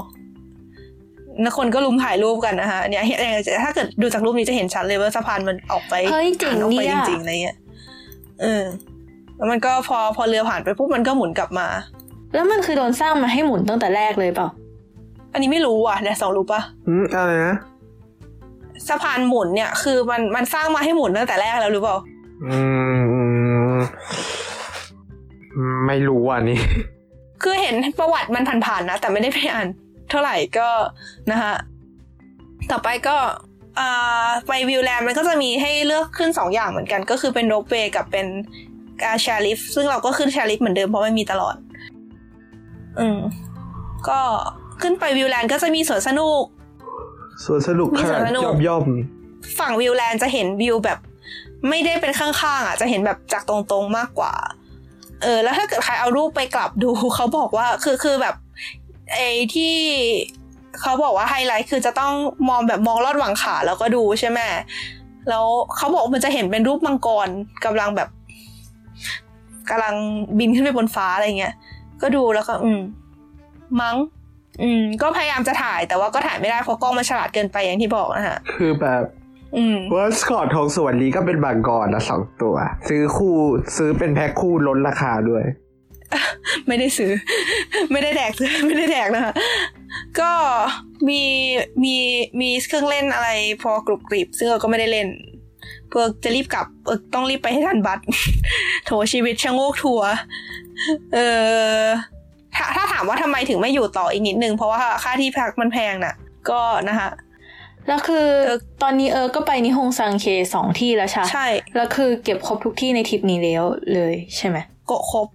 นะคนก็ลุมถ่ายรูปกันนะคะเนี่ยเห็นถ้าเกิดดูจากรูปนี้จะเห็นชัดเลยว่าสะพานมันออกไปเฮ้ยเจ๋งหันออกไปเนี่ยจริงๆอะไรเงี้ยเออแล้วมันก็พอพอเรือผ่านไปปุ๊บมันก็หมุนกลับมา แล้วมันคือโดนสร้างมาให้หมุนตั้งแต่แรกเลยเปล่า อันนี้ไม่รู้อะแต่สองรู้ปะอืมอะไรนะ สะพานหมุนเนี่ย คือมันมันสร้างมาให้หมุนตั้งแต่แรกแล้วหรือเปล่า อืมอืมไม่รู้อะนี่คือเห็นประวัติมันผ่านๆนะ แต่ไม่ได้ไปอ่านเท่าไหร่ก็นะคะต่อไปก็อ่าไป View Land มันก็จะมีให้เลือกขึ้นสองอย่างเหมือนกัน ก็คือเป็น ropeway กับเป็นการ chairlift ซึ่งเราก็ขึ้น chairlift เหมือนเดิมเพราะมันมีตลอด อืม ก็ขึ้นไป View Land ก็จะมีสวนสนุก ส่วนสนุกมีขสวนนาดสนุกย่อมย่อมฝั่ง View Land จะเห็นวิวแบบ ไม่ได้เป็นข้างๆอะจะเห็นแบบจากตรงๆมากกว่า เออ แล้วถ้าเกิดใครเอารูปไปกลับดูเขาบอกว่าคือคือแบบไอ้ที่เขาบอกว่าไฮไลท์คือจะต้องมองแบบมองลอดหวังขาแล้วก็ดูใช่ไหมแล้วเขาบอกมันจะเห็นเป็นรูปมังกรกำลังแบบกำลังบินขึ้นไปบนฟ้าอะไรเงี้ยก็ดูแล้วก็ อืม มั้ง อืม ก็พยายามจะถ่ายแต่ว่าก็ถ่ายไม่ได้เพราะกล้องมันฉลาดเกินไปอย่างที่บอกนะฮะคือแบบอืมว่าสกอตทองสวรรค์นี้ก็เป็นบางกรละสองตัว ซื้อคู่ซื้อเป็นแพ็คคู่ลดราคาด้วย ไม่ได้ซื้อ ไม่ได้แดกซื้อไม่ได้แดกนะคะก็มีมีมีเครื่องเล่นอะไรพอกรุบกริบซึ่งเราก็ไม่ได้เล่น เพื่อจะรีบกลับเออต้องรีบไปให้ทันบัตรโถชีวิตชะโงกทัวร์เออ ถ้าถ้าถามว่าทำไมถึงไม่อยู่ต่ออีกนิดนึง เพราะว่าค่าที่พักมันแพงน่ะ ก็นะคะแล้วคือเออตอนนี้เออก็ไปนิฮงซังเคสองที่แล้วใช่ใช่แล้วคือเก็บครบทุกที่ในทริปนี้แล้วเลยใช่ไหมโกะครบ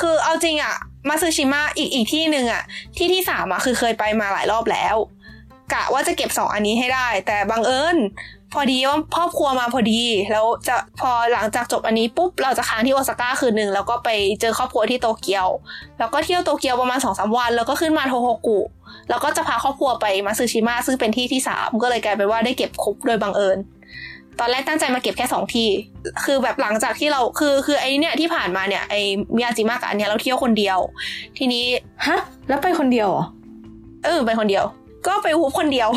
คือเอาจริงอะมาซึชิมะอีกอีกที่หนึ่งอะที่ที่สามอะคือเคยไปมาหลายรอบแล้ว กะว่าจะเก็บสองอันนี้ให้ได้ แต่บังเอิญ พอดีว่าครอบครัวมาพอดี แล้วจะพอหลังจากจบอันนี้ปุ๊บเราจะค้างที่โอซาก้าคืนหนึ่งแล้วก็ไปเจอครอบครัวที่โตเกียว แล้วก็เที่ยวโตเกียวประมาณสองสามวัน แล้วก็ขึ้นมาโทโฮกุแล้วก็จะพาครอบครัวไปมาซึชิมะซึ่งเป็นที่ที่สามก็เลยกลายเป็นว่าได้เก็บครบโดยบังเอิญตอนแรกตั้งใจมาเก็บแค่สองที่ คือแบบหลังจากที่เรา คือ คือไอเนี่ยที่ผ่านมาเนี่ยไอมิยาจิมะกับอันเนี้ยเราเที่ยวคนเดียว ทีนี้ ฮะ แล้วไปคนเดียวเหรอ เออ ไปคนเดียว ก็ไปวูบคนเดียว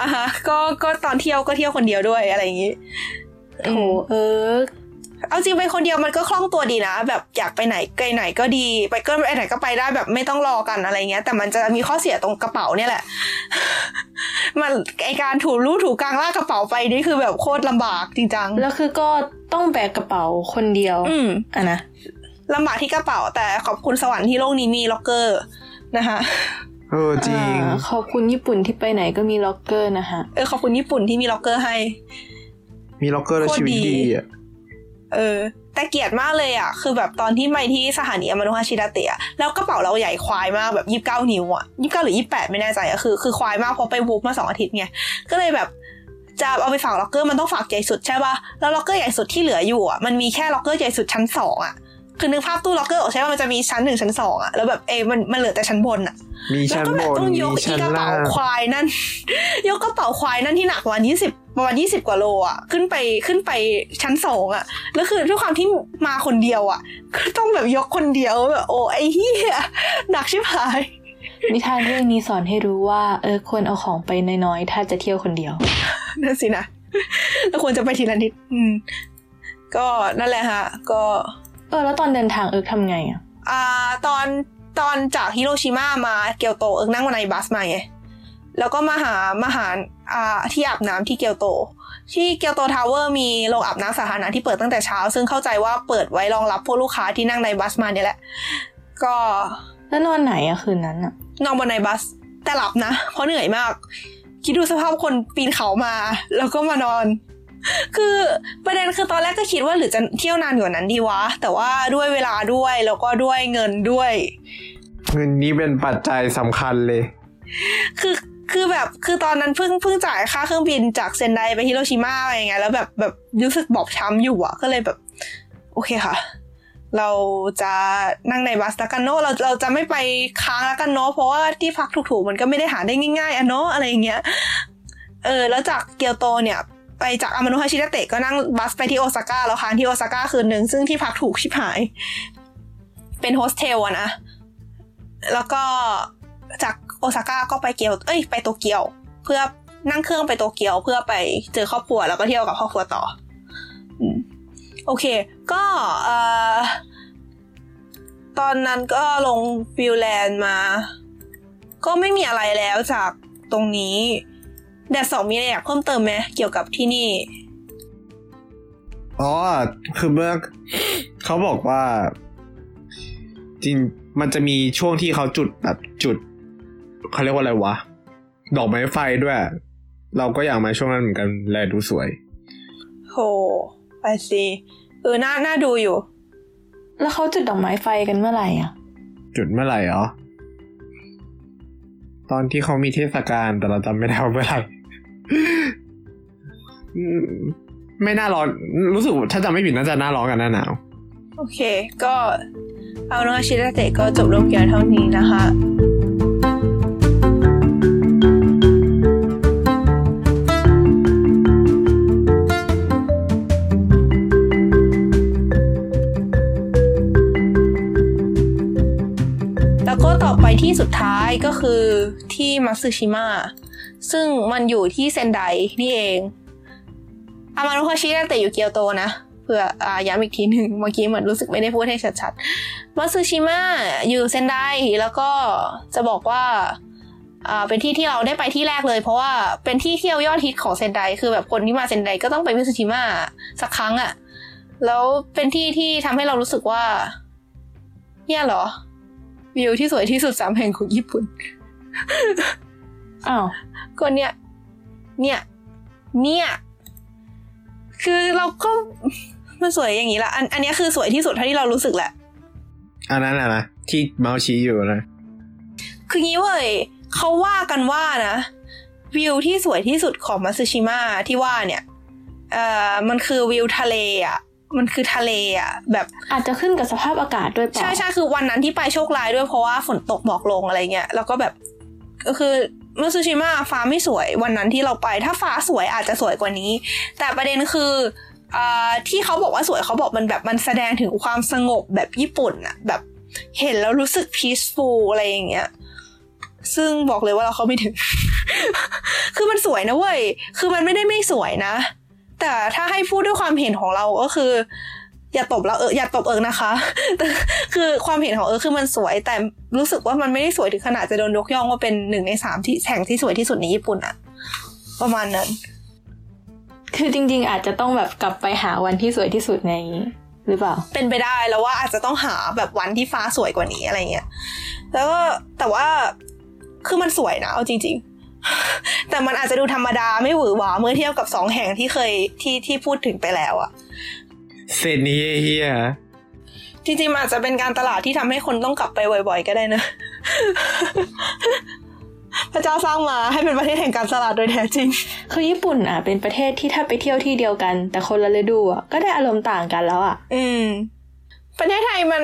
อะฮะก็ก็ตอนเที่ยวก็เที่ยวคนเดียวด้วยอะไรอย่างงี้โถเออเอาจริงไปคนเดียวมันก็คล่องตัวดีนะ แบบอยากไปไหนไกลไหนก็ดี ไปก็ไปไหนก็ไปได้แบบไม่ต้องรอกันอะไรเงี้ย แต่มันจะมีข้อเสียตรงกระเป๋าเนี่ยแหละ มันไอการถูรูถูกลางลากกระเป๋าไปนี่คือแบบโคตรลำบากจริงจังแล้วคือก็ต้องแบกกระเป๋าคนเดียว อืมอะนะลำบากที่กระเป๋าแต่ขอบคุณสวรรค์ที่โลกนี้มีล็อกเกอร์นะคะ เออจริงอ่าขอบคุณญี่ปุ่นที่ไปไหนก็มีล็อกเกอร์นะคะเออขอบคุณญี่ปุ่นที่มีล็อกเกอร์ให้ มีล็อกเกอร์แล้วโคตรชีวิตดีดีอะเออ แต่เกลียดมากเลยอะ คือแบบตอนที่ไปที่สถานีอามาโนะฮาชิดาเตะแล้วกระเป๋าเราใหญ่ควายมากแบบยี่สิบเก้านิ้วอะยี่สิบเก้าหรือยี่สิบแปดไม่แน่ใจอะคือคือควายมากเพราะไป WWOOF มาสองอาทิตย์ไงก็เลยแบบจะเอาไปฝากล็อกเกอร์มันต้องฝากใหญ่สุดใช่ป่ะแล้วล็อกเกอร์ใหญ่สุดที่เหลืออยู่อะมันมีแค่ล็อกเกอร์ใหญ่สุดชั้นสองอะ คือนึกภาพตู้ล็อกเกอร์ออกใช่ป่ะมันจะมีชั้นหนึ่งชั้นสองอะแล้วแบบเอมันมันเหลือแต่ชั้นบนอะมีแล้วชั้นก็บแบบนต้องยมีกชั้อีนกระล่าเป๋างควายนั่น ยกกระเป๋าควายนั่นที่หนักประมาณยี่สิบประมาณยี่สิบกว่าโลอะ ขึ้นไปขึ้นไปชั้นสองอะ แล้วคือด้วยความที่มาคนเดียวอะ ก็ต้องแบบยกคนเดียวแบบโอ้ไอ้เหี้ยหนักชิบหายนิทานเรื่องนี้สอนให้รู้ว่าเออควรเอาของไปน้อยๆ ถ้าจะเที่ยวคนเดียวนั่นสินะแล้วควรจะไปทีละนิด อืม ก็นั่นแหละฮะ ก็ เออ แล้วตอนเดินทางเออทำไงอะอ่าตอนตอนจากฮิโรชิมามาเกียวโตเอิร์กนั่งมา night bus มาไงแล้วก็มาหามาหาอ่าที่อาบน้ำที่เกียวโต ที่เกียวโตทาวเวอร์มีโรงอาบน้ำสาธารณะที่เปิดตั้งแต่เช้า ซึ่งเข้าใจว่าเปิดไว้รองรับพวกลูกค้าที่นั่ง night bus มาเนี่ยแหละ ก็แล้วนอนไหนอะคืนนั้นอะนอนบนในบัส แต่หลับนะ เพราะเหนื่อยมาก คิดดูสภาพคนปีนเขามา แล้วก็มานอน คือประเด็นคือตอนแรกก็คิดว่าหรือจะเที่ยวนานกว่านั้นดีวะ แต่ว่าด้วยเวลาด้วยแล้วก็ด้วยเงินด้วย เงินนี้เป็นปัจจัยสำคัญเลย คือคือแบบคือตอนนั้นเพิ่งเพิ่งจ่ายค่าเครื่องบินจากเซนไดไปฮิโรชิมาอะไรอย่างเงี้ยแล้วแบบแบบรู้สึกบอบช้ำอยู่อะก็เลยแบบ โอเคค่ะ เราจะนั่งในบัสแล้วกันเนอะเราเราจะไม่ไปค้างแล้วกันเนอะเพราะว่าที่พักถูกๆมันก็ไม่ได้หาได้ง่ายๆอะเนอะอะไรอย่างเงี้ยเออแล้วจากเกียวโตเนี่ย ไปจากอามานุฮาชิดะเตะก็นั่งบัสไปที่โอซาก้าแล้วค้างที่โอซาก้าคืนหนึ่งซึ่งที่พักถูกชิบหาย เป็นโฮสเทลอะนะ แล้วก็จากโอซาก้าก็ไปเกียว เอ้ย ไปโตเกียว เพื่อนั่งเครื่องไปโตเกียวเพื่อไปเจอครอบครัวแล้วก็เที่ยวกับครอบครัวต่อโอเค ก็เอ่อตอนนั้นก็ลงฟิลแลนด์มา ก็ไม่มีอะไรแล้วจากตรงนี้ แดดสองมีอะไรอยากเพิ่มเติมไหมเกี่ยวกับที่นี่ อ๋อ คือเมื่อเขาบอกว่า จริงมันจะมีช่วงที่เขาจุดแบบจุดเขาเรียกว่าอะไรวะ ดอกไม้ไฟด้วย เราก็อยากมาช่วงนั้นเหมือนกันแลดูสวยโหไปสิเออน่าน่าดูอยู่ แล้วเขาจุดดอกไม้ไฟกันเมื่อไหร่อะ จุดเมื่อไหร่เหรอตอนที่เขามีเทศกาลแต่เราจำไม่ได้ว่าเมื่อไหร่อืม ไม่น่าร้อน รู้สึกถ้าจำไม่ผิดน่าจะน่าร้อนกันหน้าหนาว โอเค ก็เอาโนอาชิดาเตะก็จบลงเพียงเท่านี้นะคะแล้วก็ต่อไปที่สุดท้ายก็คือที่มัตสึชิมะ ซึ่งมันอยู่ที่เซนไดนี่เอง อามาโนคาชิตั้แต่อยู่เกียวโตนะเพื่ออ่าย้ำอีกทีหนึ่งเมื่อกี้เหมือนรู้สึกไม่ได้พูดให้ชัดๆมัตสึชิมะอยู่เซนไดแล้วก็จะบอกว่าอ่าเป็นที่ที่เราได้ไปที่แรกเลย เพราะว่าเป็นที่เที่ยวยอดฮิตของเซนไดคือแบบคนที่มาเซนไดก็ต้องไปมัตสึชิมะสักครั้งอะแล้วเป็นที่ที่ทำให้เรารู้สึกว่าเนี่ยเหรอวิวที่สวยที่สุดสามแห่งของญี่ปุ่น อ้าวก็เนี่ย เนี่ย เนี่ย คือเราก็มันสวยอย่างนี้ละอันอันเนี้ยคือสวยที่สุดเท่าที่เรารู้สึกแหละอันนั้นอะนะที่เมาส์ชี้อยู่นะ คืองี้เว้ยเขาว่ากันว่านะวิวที่สวยที่สุดของมัตสึชิมะที่ว่าเนี่ยเอ่อมันคือวิวทะเลอะมันคือทะเลอะแบบอาจจะขึ้นกับสภาพอากาศด้วยเปล่าใช่ใช่คือวันนั้นที่ไปโชคร้ายด้วยเพราะว่าฝนตกหมอกลงอะไรเงี้ยแล้วก็แบบก็คือ มัตสึชิมะฟ้าไม่สวยวันนั้นที่เราไป ถ้าฟ้าสวยอาจจะสวยกว่านี้ แต่ประเด็นคือที่เขาบอกว่าสวยเขาบอกมันแบบมันแสดงถึงความสงบแบบญี่ปุ่นอะแบบเห็นแล้วรู้สึก peaceful อะไรอย่างเงี้ยซึ่งบอกเลยว่าเราเข้าไม่ถึง คือมันสวยนะเว้ย คือมันไม่ได้ไม่สวยนะ แต่ถ้าให้พูดด้วยความเห็นของเราก็คือ อย่าตบแล้วเอออย่าตบเอิงนะคะแต่คือความเห็นของเออคือมันสวย แต่รู้สึกว่ามันไม่ได้สวยถึงขนาดจะโดนยกย่องว่าเป็นหนึ่งในสามที่แห่งที่สวยที่สุดในญี่ปุ่นอะประมาณนั้น คือจริง ๆ อาจจะต้องแบบกลับไปหาวันที่สวยที่สุดในหรือเปล่า เป็นไปได้แล้วว่าอาจจะต้องหาแบบวันที่ฟ้าสวยกว่านี้อะไรเงี้ยแล้วก็แต่ว่าคือมันสวยนะเอาจริง ๆแต่มันอาจจะดูธรรมดาไม่หวือหวาเมื่อเทียบกับสองแห่งที่เคยที่ที่พูดถึงไปแล้วอะ เซนนี้เฮียจริงๆมันอาจจะเป็นการตลาดที่ทำให้คนต้องกลับไปบ่อยๆ ก็ได้นะ พระเจ้าสร้างมาให้เป็นประเทศแห่งการตลาดโดยแท้จริง คือญี่ปุ่นอะเป็นประเทศที่ถ้าไปเที่ยวที่เดียวกัน แต่คนละฤดูอะก็ได้อารมณ์ต่างกันแล้วอะ อืม ประเทศไทยมัน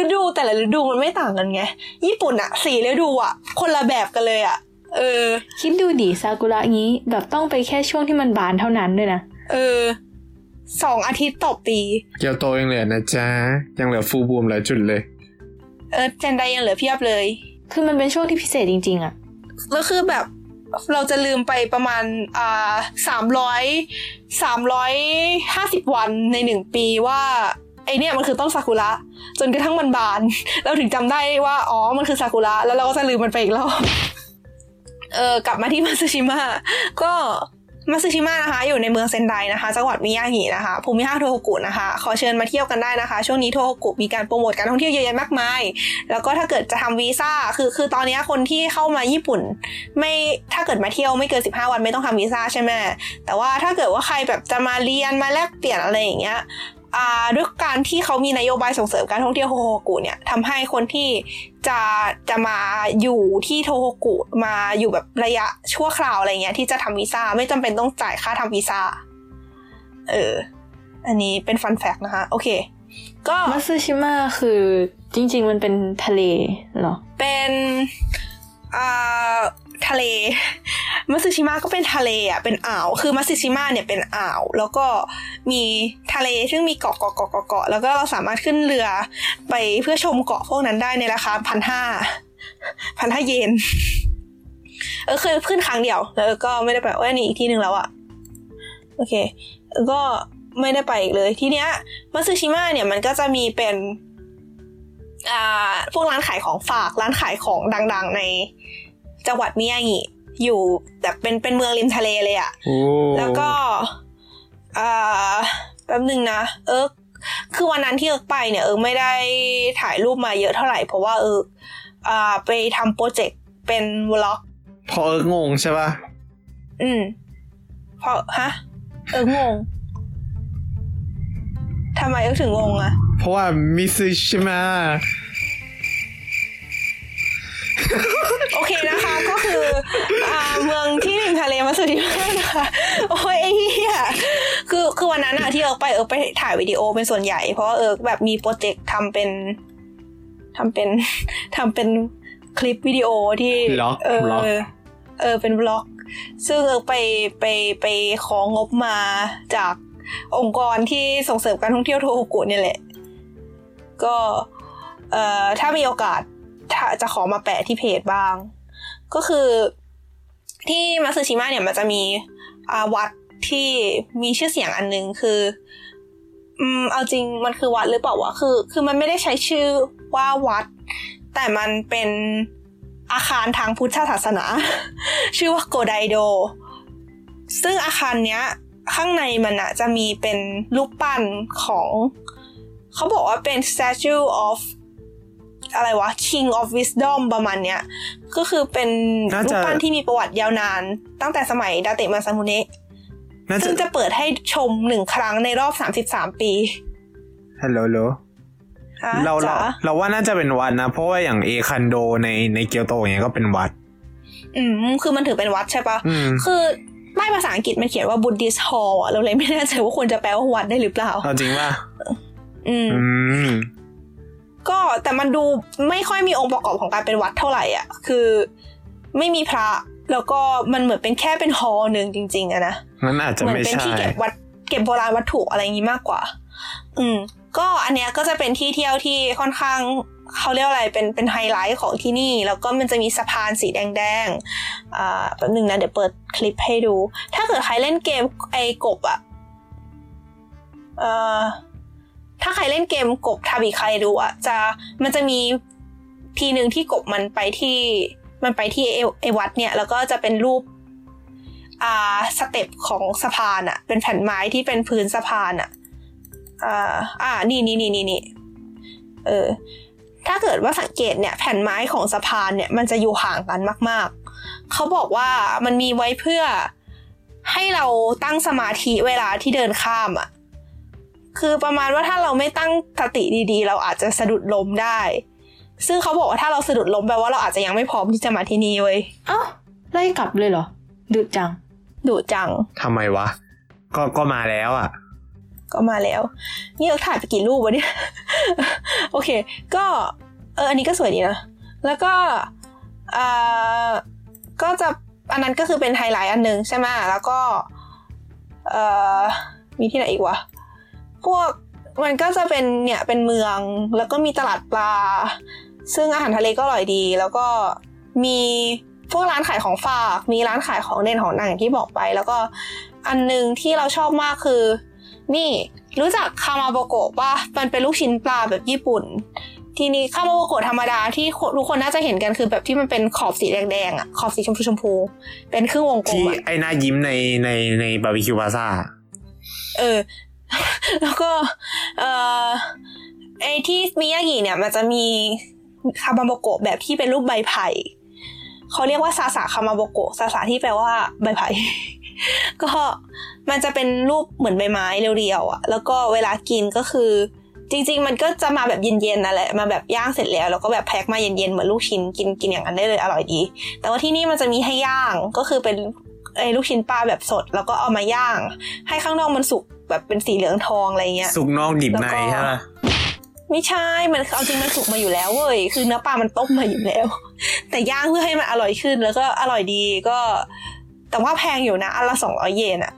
ฤดูแต่ละฤดูมันไม่ต่างกันไง ญี่ปุ่นอะสี่ฤดูอะคนละแบบกันเลยอะเออ คิดดูดิซากุระงี้แบบต้องไปแค่ช่วงที่มันบานเท่านั้นด้วยนะ เออ สองอาทิตย์ต่อปี เกียวโตยังเหลือนะจ๊ะ ยังเหลือฟูลบูมหลายจุดเลย เออเจนไดยังเหลือเพียบเลย คือมันเป็นช่วงที่พิเศษจริง ๆอะแล้วคือแบบเราจะลืมไปประมาณอ่าสามร้อยสามร้อยห้าสิบวันในหนึ่งปีว่าไอเนี่ยมันคือต้นซากุระจนกระทั่งมันบาน เราถึงจำได้ว่าอ๋อมันคือซากุระแล้วเราก็จะลืมมันไปอีกรอบเออกลับมาที่มาซึชิมะก็ มาซึชิมะนะคะ อยู่ในเมืองเซนไดนะคะ จังหวัดมิยางินะคะ ภูมิภาคโทโฮกุนะคะ ขอเชิญมาเที่ยวกันได้นะคะ ช่วงนี้โทโฮกุมีการโปรโมทการท่องเที่ยวเยอะแยะมากมาย แล้วก็ถ้าเกิดจะทำวีซ่า คือ คือตอนนี้คนที่เข้ามาญี่ปุ่น ไม่ ถ้าเกิดมาเที่ยวไม่เกิน 15 วันไม่ต้องทำวีซ่าใช่ไหมแต่ว่าถ้าเกิดว่าใครแบบจะมาเรียน มาแลกเปลี่ยนอะไรอย่างเงี้ย ด้วยการที่เขามีนโยบายส่งเสริมการท่องเที่ยวโทโฮกุเนี่ยทำให้คนที่จะจะมาอยู่ที่โทโฮกุมาอยู่แบบระยะชั่วคราวอะไรเงี้ยที่จะทำวีซ่าไม่จำเป็นต้องจ่ายค่าทำวีซ่า เออ อันนี้เป็นฟันแฟกนะคะ โอเค ก็มัตสึชิมะคือจริง ๆ มันเป็นทะเลเหรอ เป็นอ่า ทะเลมัตสึชิมะก็เป็นทะเลอะเป็นอ่าว คือมัตสึชิมะเนี่ยเป็นอ่าว แล้วก็มีทะเลซึ่งมีเกาะเกาะเกาะเกาะแล้วก็เราสามารถขึ้นเรือไปเพื่อชมเกาะพวกนั้นได้ในราคาพันห้าพันห้าเยนเออเคยขึ้นครั้งเดียว แล้วก็ไม่ได้ไปว่านี่อีกที่หนึ่งแล้วอะโอเค ก็ไม่ได้ไปอีกเลยทีเนี้ยมัตสึชิมะเนี่ยมันก็จะมีเป็นอ่าพวกร้านขายของฝากร้านขายของดัง ๆ ใน จังหวัดมิยางิอยู่แบบเป็นเป็นเมืองริมทะเลเลยอะโอ้แล้วก็อ่าแป๊บหนึ่งนะ เอิร์กคือวันนั้นที่เอิร์กไปเนี่ยเอิร์กไม่ได้ถ่ายรูปมาเยอะเท่าไหร่เพราะว่าเอิร์กอ่าไปทำโปรเจกต์เป็น vlog พอเอิร์กงงใช่ป่ะอืมเพราะฮะ เอิร์กงงทำไมเอิร์กถึงงงอะเพราะว่ามัตสึชิมะ โอเคนะคะ ก็คืออ่าเมืองที่ริมทะเลมาสุดที่มากนะคะโอ้ยไอ้เหี้ยคือคือวันนั้นอะที่เอิร์กไปเอิร์กไปถ่ายวิดีโอเป็นส่วนใหญ่ เพราะว่าเอิร์กแบบมีโปรเจกต์ทำเป็นทำเป็นทำเป็นคลิปวิดีโอที่ vlog เออ vlog เออเป็น vlog ซึ่งเอิร์กไปไปไปของบมาจากองค์กรที่ส่งเสริมการท่องเที่ยวโทโฮกุเนี่ยแหละ ก็เอ่อถ้ามีโอกาส ถ้าจะขอมาแปะที่เพจบ้าง ก็คือที่มัตสึชิมะเนี่ยมันจะมีวัดที่มีชื่อเสียงอันหนึงคืออืมเอาจริงมันคือวัดหรือเปล่าวะคือ คือมันไม่ได้ใช้ชื่อว่าวัด แต่มันเป็นอาคารทางพุทธศาสนา ชื่อว่าโกไดโด ซึ่งอาคารเนี้ย ข้างในมันอะจะมีเป็นรูปปั้นของ เขาบอกว่าเป็น statue of อะไรวะ king of wisdom ประมาณเนี้ย ก็คือเป็นน่าจะรูปปั้นที่มีประวัติยาวนาน ตั้งแต่สมัยดาเตะมาซามุเนะน่าจะซึ่งจะเปิดให้ชมหนึ่งครั้งในรอบ33ปีฮัลโหลโหลฮะเราเราจ๋าเราว่าน่าจะเป็นวัดนะ เพราะว่าอย่างเอคันโดในในเกียวโตอย่างเงี้ยก็เป็นวัด อืม คือมันถือเป็นวัดใช่ปะอืมคือป้ายภาษาอังกฤษมันเขียนว่า Buddhist Hall อะเราเลยไม่แน่ใจว่าควรจะแปลว่าวัดได้หรือเปล่าเอาจริงป่ะ อืมอืม ก็แต่มันดูไม่ค่อยมีองค์ประกอบของการเป็นวัดเท่าไหร่อะคือไม่มีพระแล้วก็มันเหมือนเป็นแค่เป็นฮอลล์หนึ่งจริง ๆอะนะงั้นอาจจะเหมืนไม่เป็นใช่ที่เก็บวัดเก็บโบราณวัตถุอะไรอย่างนี้มากกว่า อืม ก็อันเนี้ยก็จะเป็นที่เที่ยวที่ค่อนข้างเขาเรียกว่าอะไรเป็นเป็นไฮไลท์ของที่นี่ แล้วก็มันจะมีสะพานสีแดงๆอ่าแป๊บหนึงนะเดี๋ยวเปิดคลิปให้ดู ถ้าเกิดใครเล่นเกมไอ้กบอะเอ่อ ถ้าใครเล่นเกมกบทาบิคาเอรุอะจะมันจะมีทีหนึ่งที่กบมันไปที่มันไปที่เอเอวัดเนี่ย แล้วก็จะเป็นรูปอ่า step ของสะพานอะเป็นแผ่นไม้ที่เป็นพื้นสะพานอะอ่าอ่านี่นี่นี่นี่นี่เออถ้าเกิดว่าสังเกตเนี่ยแผ่นไม้ของสะพานเนี่ยมันจะอยู่ห่างกันมาก ๆ เขาบอกว่ามันมีไว้เพื่อให้เราตั้งสมาธิเวลาที่เดินข้ามอะ คือประมาณว่าถ้าเราไม่ตั้งสติดีๆ เราอาจจะสะดุดล้มได้ ซึ่งเขาบอกว่าถ้าเราสะดุดล้มแปลว่าเราอาจจะยังไม่พร้อมที่จะมาที่นี่เว้ยเอ้าไล่กลับเลยเหรอดุดจังดุจังทำไมวะ ก็ก็มาแล้วอะ ก็มาแล้ว นี่เราถ่ายไปกี่รูปวะเนี่ย โอเค ก็เอออันนี้ก็สวยดีนะ แล้วก็อ่าก็จะอันนั้นก็คือเป็นไฮไลท์อันหนึ่งใช่ไหมแล้วก็เอ่อมีที่ไหนอีกวะ พวกมันก็จะเป็นเนี่ยเป็นเมืองแล้วก็มีตลาดปลา ซึ่งอาหารทะเลก็อร่อยดี แล้วก็มีพวกร้านขายของฝาก มีร้านขายของเด่นของดังอย่างที่บอกไป แล้วก็อันหนึงที่เราชอบมากคือ นี่รู้จักคามาโบโกะป่ะมันเป็นลูกชิ้นปลาแบบญี่ปุ่น ทีนี้คามาโบโกะธรรมดาที่ทุกคนน่าจะเห็นกันคือแบบที่มันเป็นขอบสีแดงๆอะขอบสีชมพูชมพู เป็นครึ่งวงกลมที่อะไอ้หน้ายิ้มในในในบาร์บีคิวพาซ่าเออ แล้วก็เอ่อไอที่มิยากิเนี่ยมันจะมีคามาโบโกะแบบที่เป็นรูปใบไผ่เขาเรียกว่าซาสะคามาโบโกะซาสะที่แปลว่าใบไผ่ก็มันจะเป็นรูปเหมือนใบไม้เรียวๆอะ แล้วก็เวลากินก็คือ จริง ๆ มันก็จะมาแบบเย็นๆนั่นแหละมาแบบย่างเสร็จแล้วแล้วก็แบบแพ็คมาเย็นๆเหมือนลูกชิ้นกินกินอย่างนั้นได้เลยอร่อยดี แต่ว่าที่นี่มันจะมีให้ย่างก็คือเป็น ไอ้ลูกชิ้นปลาแบบสด แล้วก็เอามาย่าง ให้ข้างนอกมันสุกแบบเป็นสีเหลืองทองอะไรเงี้ย สุกนอกดิบในแล้วก็ใช่ไหมไม่ใช่ มันเอาจริงมันสุกมาอยู่แล้วเว้ย คือเนื้อปลามันต้มมาอยู่แล้ว แต่ย่างเพื่อให้มันอร่อยขึ้นแล้วก็อร่อยดีก็ แต่ว่าแพงอยู่นะอันละสองร้อยเยนอะ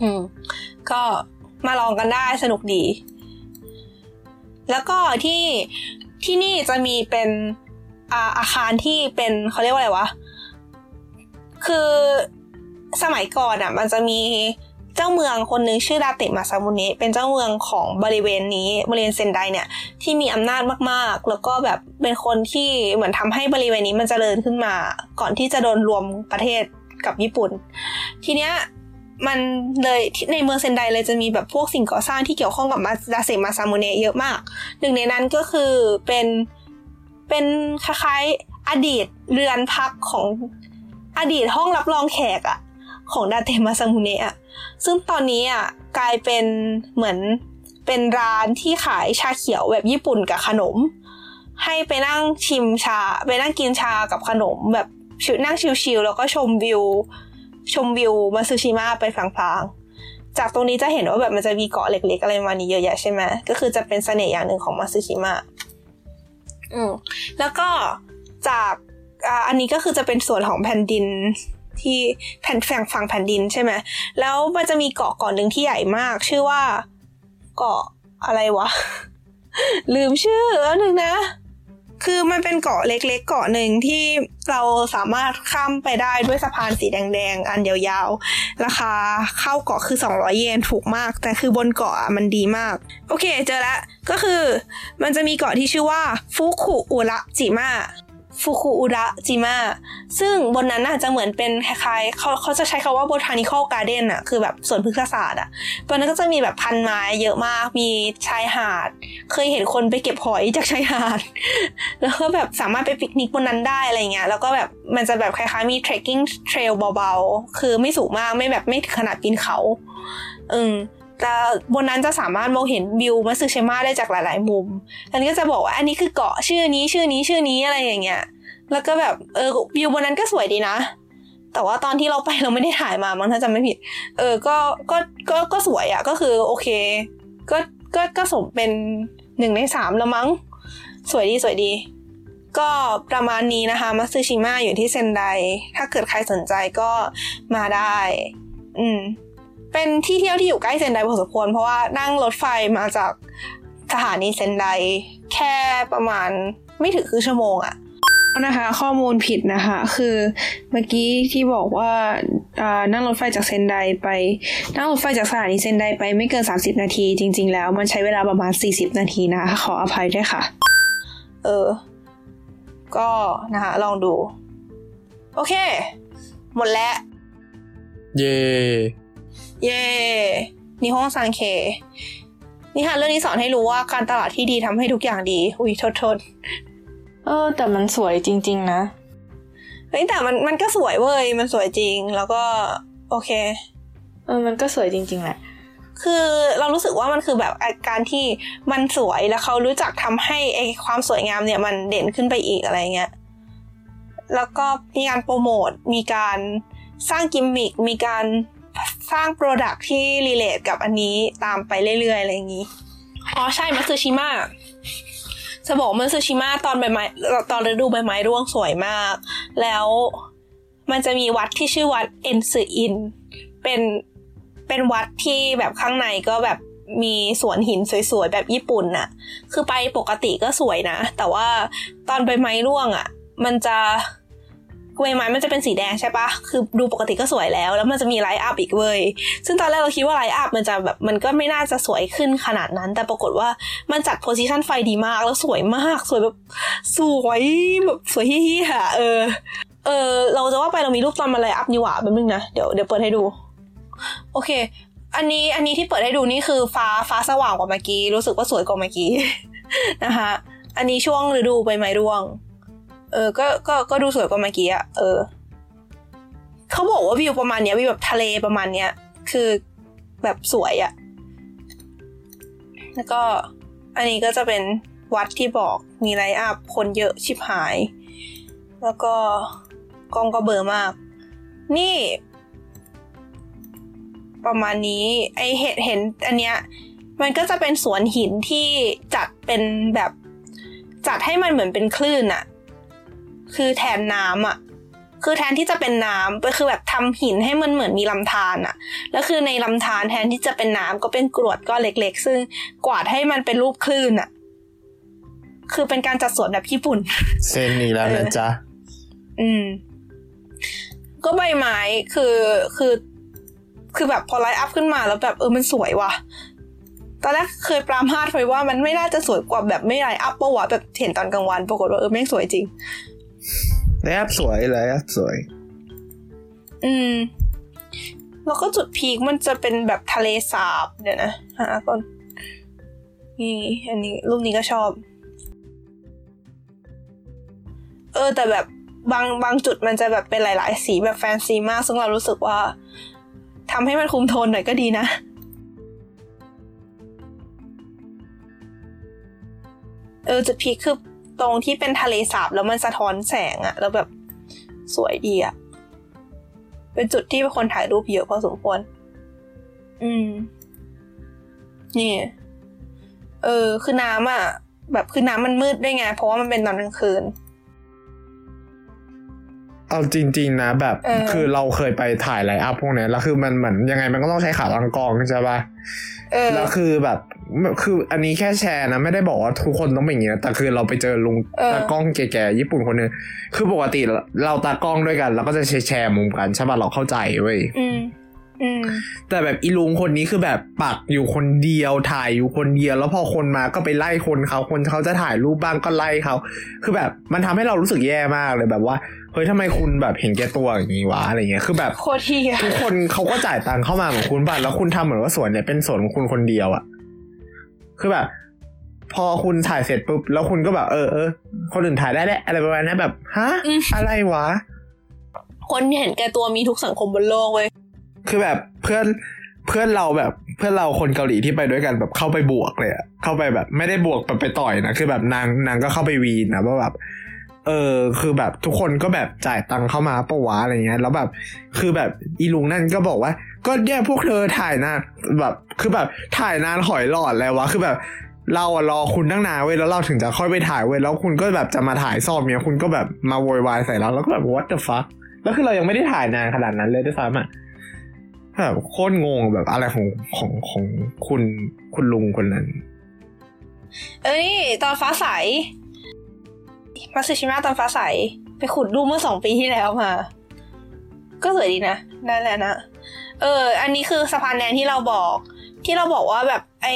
อืม ก็มาลองกันได้สนุกดี แล้วก็ที่ที่นี่จะมีเป็นอาอาคารที่เป็นเขาเรียกว่าอะไรวะ คือสมัยก่อนอะ มันจะมีเจ้าเมืองคนหนึ่งชื่อดาตะมาซามุเนะเป็นเจ้าเมืองของบริเวณนี้บริเวณเซนไดเนี่ยที่มีอำนาจมากๆ แล้วก็แบบเป็นคนที่เหมือนทำให้บริเวณนี้มันเจริญขึ้นมา ก่อนที่จะโดนรวมประเทศกับญี่ปุ่น ทีเนี้ยมันเลยในเมืองเซนไดเลยจะมีแบบพวกสิ่งก่อสร้างที่เกี่ยวข้องกับมาดาเซมาซามุเนะเยอะมาก หนึ่งในนั้นก็คือเป็นเป็นคล้ายๆอดีตเรือนพักของ อดีตห้องรับรองแขกอะของดาเตมาซามุเนะอะซึ่งตอนนี้อะกลายเป็นเหมือนเป็นร้านที่ขายชาเขียวแบบญี่ปุ่นกับขนม ให้ไปนั่งชิมชา ไปนั่งกินชากับขนม แบบชนั่งชิลๆแล้วก็ชมวิว ชมวิวมาซูชิมะไปพลางๆจากตรงนี้จะเห็นว่าแบบมันจะมีเกาะเล็กๆอะไรมานี้เยอะแยะใช่ไหมก็คือจะเป็นเสน่ห์อย่างหนึ่งของมาซูชิมะ อืม แล้วก็จาก อันนี้ก็คือจะเป็นส่วนของแผ่นดินที่แผ่นแฝงฝั่งแผ่นดินใช่ไหมแล้วมันจะมีเกาะเกาะหนึ่งที่ใหญ่มาก ชื่อว่าเกาะอะไรวะ ลืมชื่อแล้วหนึ่งนะ คือมันเป็นเกาะเล็กๆเกาะหนึ่งที่เราสามารถข้ามไปได้ด้วยสะพานสีแดงๆ อันยาวๆ ราคาเข้าเกาะคือ 200 เยนถูกมาก แต่คือบนเกาะมันดีมาก โอเคเจอแล้วก็คือ มันจะมีเกาะที่ชื่อว่าฟุคุอุระจิมะ ฟุคุอุระจิมะซึ่งบนนั้นน่ะจะเหมือนเป็นคล้ายๆเขาเขาจะใช้คาว่า botanical garden อะคือแบบสวนพฤกษศาสตร์อะบนนั้นก็จะมีแบบพันไม้เยอะมาก มีชายหาด เคยเห็นคนไปเก็บหอยจากชายหาด แล้วก็แบบสามารถไปปิกนิกบนนั้นได้อะไรเงี้ย แล้วก็แบบมันจะแบบคล้ายๆมี trekking trail เบาๆ คือไม่สูงมาก ไม่แบบไม่ถึงขนาดปีนเขา อืม แต่บนนั้นจะสามารถมองเห็นวิวมัตสึเชมาได้จากหลาย ๆ มุม อันนี้ก็จะบอกว่าอันนี้คือเกาะชื่อนี้ชื่อนี้ชื่อนี้อะไรอย่างเงี้ย แล้วก็แบบเออวิวบนนั้นก็สวยดีนะ แต่ว่าตอนที่เราไปเราไม่ได้ถ่ายมามั้งถ้าจำไม่ผิด เออ ก็ก็ก็ก็สวยอะ่ะก็คือโอเค ก็ก็ก็สมเป็นหนึ่งในสามแล้วมั้ง สวยดีสวยดี ก็ประมาณนี้นะคะมัตสึชิมะอยู่ที่เซนได ถ้าเกิดใครสนใจก็มาได้ อืม เป็นที่เที่ยวที่อยู่ใกล้เซนไดพอสมควรเพราะว่านั่งรถไฟมาจากสถานีเซนไดแค่ประมาณไม่ถึงครึ่งชั่วโมงอะนะคะข้อมูลผิดนะคะคือเมื่อกี้ที่บอกว่าอ่านั่งรถไฟจากเซนไดไป นั่งรถไฟจากสถานีเซนไดไปไม่เกิน 30 นาที จริง ๆ แล้วมันใช้เวลาประมาณ 40 นาทีนะคะขออภัยด้วยค่ะ เออ ก็นะคะลองดู โอเค หมดแล้ว เย่ เย่นิฮงซังเคนี่ค่ะเรื่องนี้สอนให้รู้ว่าการตลาดที่ดีทำให้ทุกอย่างดี อุ้ยโทษโทษเออ แต่มันสวยจริง ๆ นะเฮ้ยแต่มันมันก็สวยเว้ยมันสวยจริง แล้วก็ โอเค เออมันก็สวยจริง ๆแหละคือเรารู้สึกว่ามันคือแบบอาการที่มันสวยแล้วเขารู้จักทำให้ไอความสวยงามเนี่ยมันเด่นขึ้นไปอีกอะไรเงี้ยแล้วก็มีการโปรโมทมีการสร้างกิมมิคมีการ สร้าง product ที่ relate กับอันนี้ตามไปเรื่อยๆ อะไรอย่างนี้ อ๋อใช่มัตสึชิมะจะบอกมัตสึชิมะตอนใบไม้ตอนฤดูใบไม้ร่วงสวยมาก แล้วมันจะมีวัดที่ชื่อวัดเอ็นซึอิน เป็นเป็นวัดที่แบบข้างในก็แบบมีสวนหินสวยๆ แบบญี่ปุ่นน่ะ คือไปปกติก็สวยนะ แต่ว่าตอนใบไม้ร่วงอะ มันจะ ใบไม้มันจะเป็นสีแดงใช่ปะคือดูปกติก็สวยแล้ว แล้วมันจะมี light up อีกเว้ยซึ่งตอนแรกเราคิดว่า light up มันจะแบบมันก็ไม่น่าจะสวยขึ้นขนาดนั้น แต่ปรากฏว่ามันจัด position ไฟดีมากแล้วสวยมาก สวยแบบสวยแบบสวยเหี้ยๆอะเออ เออ เราจะว่าไปเรามีรูปตอนมัน light up นี่หว่าแป๊บนึงนะเดี๋ยวเดี๋ยวเปิดให้ดู โอเค อันนี้อันนี้ที่เปิดให้ดูนี่คือฟ้าฟ้าสว่างกว่าเมื่อกี้รู้สึกว่าสวยกว่าเมื่อกี้นะคะอันนี้ช่วงฤดูใบไม้ร่วง เออ ก็ ก็ ก็ดูสวยกว่าเมื่อกี้อะเออ เขาบอกว่าวิวประมาณเนี้ยวิวแบบทะเลประมาณเนี้ย คือแบบสวยอะแล้วก็อันนี้ก็จะเป็นวัดที่บอกมีไลอัพคนเยอะชิบหาย แล้วก็กล้องก็เบอร์มาก นี่ ประมาณนี้ ไอเห็นเห็นอันเนี้ย มันก็จะเป็นสวนหินที่จัดเป็นแบบ จัดให้มันเหมือนเป็นคลื่นอะ คือแทนน้ำอะคือแทนที่จะเป็นน้ำก็คือแบบทำหินให้มันเหมือนมีลำธารอะแล้วคือในลำธารแทนที่จะเป็นน้ำก็เป็นกรวดก้อนเล็ก ๆ ซึ่งกวาดให้มันเป็นรูปคลื่นอะคือเป็นการจัดสวนแบบญี่ปุ่น เส้นนี้แล้วนะจ๊ะ อืม ก็ใบไม้คือคือคือแบบพอ light up ขึ้นมาแล้วแบบเออมันสวยว่ะ ตอนแรกเคยปรามาสไว้ว่ามันไม่น่าจะสวยกว่าแบบไม่ light up ปะวะแบบเห็นตอนกลางวัน ปรากฏว่าเออแม่งสวยจริง แล้วแอบสวยเลยแอบสวย อืม แล้วก็จุด peak มันจะเป็นแบบทะเลสาบเดี๋ยวนะหาก่อนนี่อันนี้รูปนี้ก็ชอบ เออ แต่แบบบางบางจุดมันจะแบบเป็นหลาย ๆ สีแบบแฟนซีมาก ซึ่งเรารู้สึกว่าทำให้มันคุมโทนหน่อยก็ดีนะ เออจุดพีคคือ ตรงที่เป็นทะเลสาบแล้วมันสะท้อนแสงอะแล้วแบบสวยดีอะเป็นจุดที่คนถ่ายรูปเยอะพอสมควร อืม นี่ เออ คือน้ำอะแบบคือน้ำมันมืดได้ไง เพราะว่ามันเป็นตอนกลางคืน เอาจริง ๆ นะแบบเออคือเราเคยไปถ่าย light up พวกเนี้ยแล้วคือมันเหมือนยังไงมันก็ต้องใช้ขาตั้งกล้องใช่ปะเออแล้วคือแบบคืออันนี้แค่แชร์นะไม่ได้บอกว่าทุกคนต้องเป็นอย่างนี้นะแต่คือเราไปเจอลุงเออตากล้องแก่ๆญี่ปุ่นคนหนึงคือปกติเราตากล้องด้วยกัน เราก็จะแชร์แชร์มุมกันใช่ป่ะเราเข้าใจเว้ยอืมอืม แต่แบบอีลุงคนนี้คือแบบปักอยู่คนเดียวถ่ายอยู่คนเดียว แล้วพอคนมาก็ไปไล่คนเขาคนเขาจะถ่ายรูปบ้างก็ไล่เขาคือแบบมันทำให้เรารู้สึกแย่มากเลยแบบว่าเฮ้ยทำไมคุณแบบเห็นแก่ตัวอย่างนี้วะอะไรเงี้ยคือแบบโคตรเที่ยทุกคนเขาก็จ่ายตังค์เข้ามาเหมือนคุณป่ะแล้วคุณทำเหมือนว่าสวนเนี่ยเป็นสวนของคุณคนเดียวอะคือแบบพอคุณถ่ายเสร็จปุ๊บแล้วคุณก็แบบเออเออคนอื่นถ่ายได้แหละอะไรประมาณนั้นแบบฮะอะไรวะ คนเห็นแก่ตัวมีทุกสังคมบนโลกเว้ย คือแบบเพื่อนเพื่อนเราแบบเพื่อนเราคนเกาหลีที่ไปด้วยกันแบบเข้าไปบวกเลยอะเข้าไปแบบไม่ได้บวกแบบไปต่อยนะคือแบบนางนางก็เข้าไปวีนนะว่าแบบเออคือแบบทุกคนก็แบบจ่ายตังค์เข้ามาปะวะอะไรเงี้ยแล้วแบบคือแบบอีลุงนั่นก็บอกว่า ก็เนี่ยพวกเธอถ่ายนานแบบคือแบบถ่ายนานหอยหลอดแล้ววะคือแบบเราอะรอคุณตั้งนานเว้ยแล้วเราถึงจะค่อยไปถ่ายเว้ยแล้วคุณก็แบบจะมาถ่ายซอบเนี้ยคุณก็แบบมาโวยวายใส่เราแล้วก็แบบ what the fuck แล้วคือเรายังไม่ได้ถ่ายนานขนาดนั้นเลยด้วยซ้ำอะ แบบโคตรงงแบบอะไรของของของคุณคุณลุงคนนั้น เออนี่ตอนฟ้าใสมัตสึชิมะตอนฟ้าใส ไปขุดรูปเมื่อสองปีที่แล้วมา ก็สวยดีนะได้แหละนะ เออ อันนี้คือสะพานแดงที่เราบอก ที่เราบอกว่าแบบไอ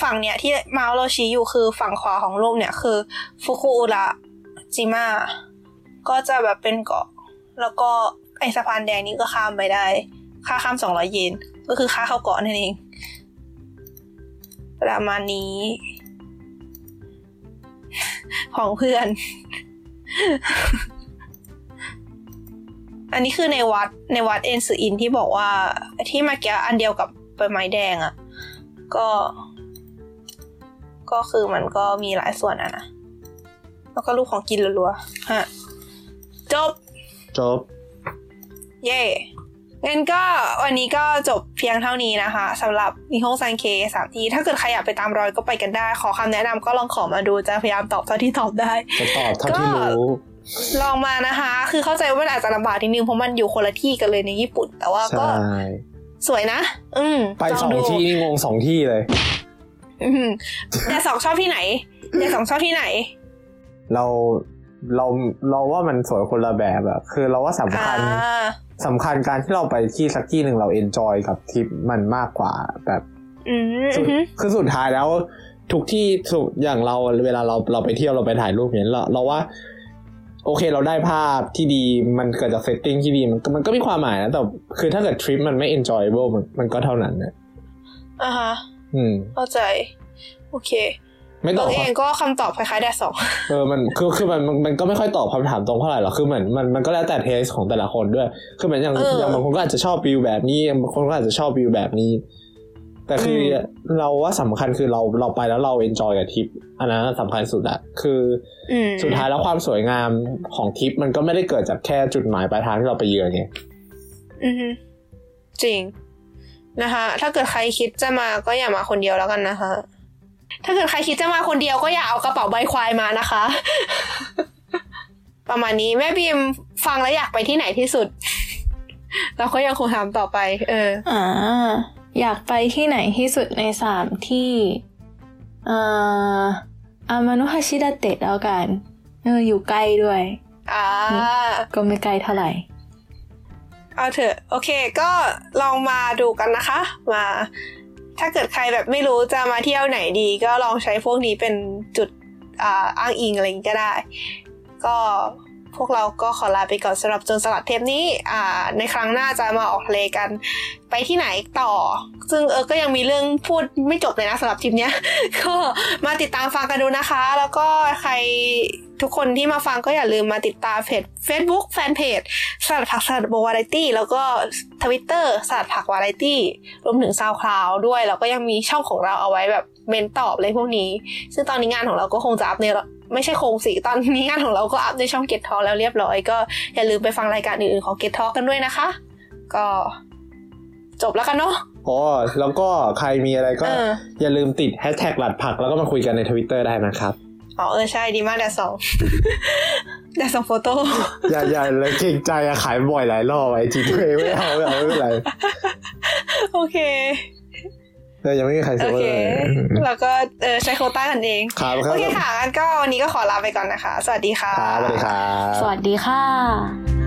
ฝั่งเนี้ยที่มาโรชีอยู่คือฝั่งขวาของรูปเนี่ยคือฟุกุอุระจิมะก็จะแบบเป็นเกาะ แล้วก็ไอสะพานแดงนี้ก็ข้ามไปได้ ค่าข้ามสองร้อยเยน ก็คือค่าเข้าเกาะนั่นเอง ประมาณนี้ ของเพื่อน อันนี้คือในวัดในวัดเอ็นสืออินที่บอกว่า ที่เมาเกี้อันเดียวกับใบไม้แดงอะ่ะ ก็ ก็คือมันก็มีหลายส่วนอะนะ แล้วก็รูปของกินรัวๆฮะ จบ จบ เย่ งั้นก็วันนี้ก็จบเพียงเท่านี้นะคะสำหรับนิฮงซันเคสามทีถ้าเกิดใครอยากไปตามรอยก็ไปกันได้ ขอคำแนะนำก็ลองขอมาดูจะพยายามตอบเท่าที่ตอบได้จะตอบเท่าที่รู้ลองมานะคะ คือเข้าใจว่ามันอาจจะลำบากนิดนึงเพราะมันอยู่คนละที่กันเลยในญี่ปุ่น แต่ว่าก็ใช่สวยนะ อืมไปสองลดูที่นี่งงสองที่เลยอืมแต่สองชอบที่ไหนแต่สองชอบที่ไหน เราเราเราว่ามันสวยคนละแบบอะคือเราว่าสำอ่าคัญ สำคัญการที่เราไปที่สักที่หนึ่งเรา enjoy กับทริปมันมากกว่าแบบอืมสุดอืมคือสุดท้ายแล้ว ทุกที่สุดอย่างเราเวลาเราเราไปเที่ยวเราไปถ่ายรูปเนี้ยเราเราว่า โอเคเราได้ภาพที่ดีมันเกิดจาก setting ที่ดีมันก็มันก็มีความหมายนะแต่คือถ้าเกิดทริปมันไม่ enjoyable มันมันก็เท่านั้นนะอ่าฮะอืมเข้าใจ โอเค ไม่ตตัอบวเองก็คำตอบคล้ายๆแดดสองเออมันคือคือมันมันมันก็ไม่ค่อยตอบคำถามตรงเท่าไหร่หรอกคือเหมือนมันมันก็แล้วแต่ taste ของแต่ละคนด้วย คือเหมือนอย่างเออออย่างบางคนก็อาจจะชอบวิวแบบนี้บางคนก็อาจจะชอบวิวแบบนี้ แต่คืออมเราว่าสำคัญคือเราเราไปแล้วเรา enjoy กับทริปอันนั้นสำคัญสุดอะคืออืมสุดท้ายแล้วความสวยงามของทริปมันก็ไม่ได้เกิดจากแค่จุดหมายปลายทางที่เราไปเยือนไงอือฮึจริงนะคะ ถ้าเกิดใครคิดจะมาก็อย่ามาคนเดียวแล้วกันนะคะ ถ้าเกิดใครคิดจะมาคนเดียวก็อย่าเอากระเป๋าใบควายมานะคะ ประมาณนี้แม่บีมฟังแล้วอยากไปที่ไหนที่สุด เราก็ยังคงถามต่อไป เอออ่าอยากไปที่ไหนที่สุดในสามที่อ่าอามานุฮาชิดาเตะแล้วกันเอออยู่ใกล้ด้วยอ่าก็ไม่ไกลเท่าไหร่เอาเถอะ โอเค ก็ลองมาดูกันนะคะ มา ถ้าเกิดใครแบบไม่รู้จะมาเที่ยวไหนดี ก็ลองใช้พวกนี้เป็นจุดอ,อ้างอิงอะไรอย่างนี้ก็ได้ ก็พวกเราก็ขอลาไปก่อนสำหรับจนสลัดเทปนี้ในครั้งหน้าจะมาออกทะเลกัน ไปที่ไหนต่อ ซึ่งเออก็ยังมีเรื่องพูดไม่จบเลยนะสำหรับทริปเนี้ย ก็มาติดตามฟังกันดูนะคะ แล้วก็ใคร ทุกคนที่มาฟังก็อย่าลืมมาติดตามเพจ Facebook แฟนเพจสลัดผักสลัดโบวาไรตี้แล้วก็ทวิตเตอร์สลัดผักวาไรตี้รวมถึง SoundCloud ด้วยแล้วก็ยังมีช่องของเราเอาไว้แบบเมนต์ตอบอะไรพวกนี้ ซึ่งตอนนี้งานของเราก็คงจะอัพในไม่ใช่คงสิตอนนี้งานของเราก็อัพในช่อง Get Talk แล้วเรียบร้อย ก็อย่าลืมไปฟังรายการอื่นๆของเก็ตทอกันด้วยนะคะ ก็จบแล้วกันเนาะอ๋อแล้วก็ใครมีอะไรก็เอออย่าลืมติดแฮชแท็กหลัดผักแล้วก็มาคุยกันในทวิตเตอร์ได้นะครับ อ๋อเออใช่ดีมากแดดสองแดดสองโฟโต้อย่าอย่าเลยเก่งใจอะขายบ่อยหลายรอบไอจีตัวเองไม่เอาไม่เอาไม่เป็นไรโอเคแต่ยังไม่มีใครโอซื้อเคเลยแล้วก็เออใช้โควต้ากันเองครับครัโอบเคค่ะงั้นก็วันนี้ก็ขอลาไปก่อนนะคะ สวัสดีค่ะครับสวัสดีครับสวัสดีค่ะ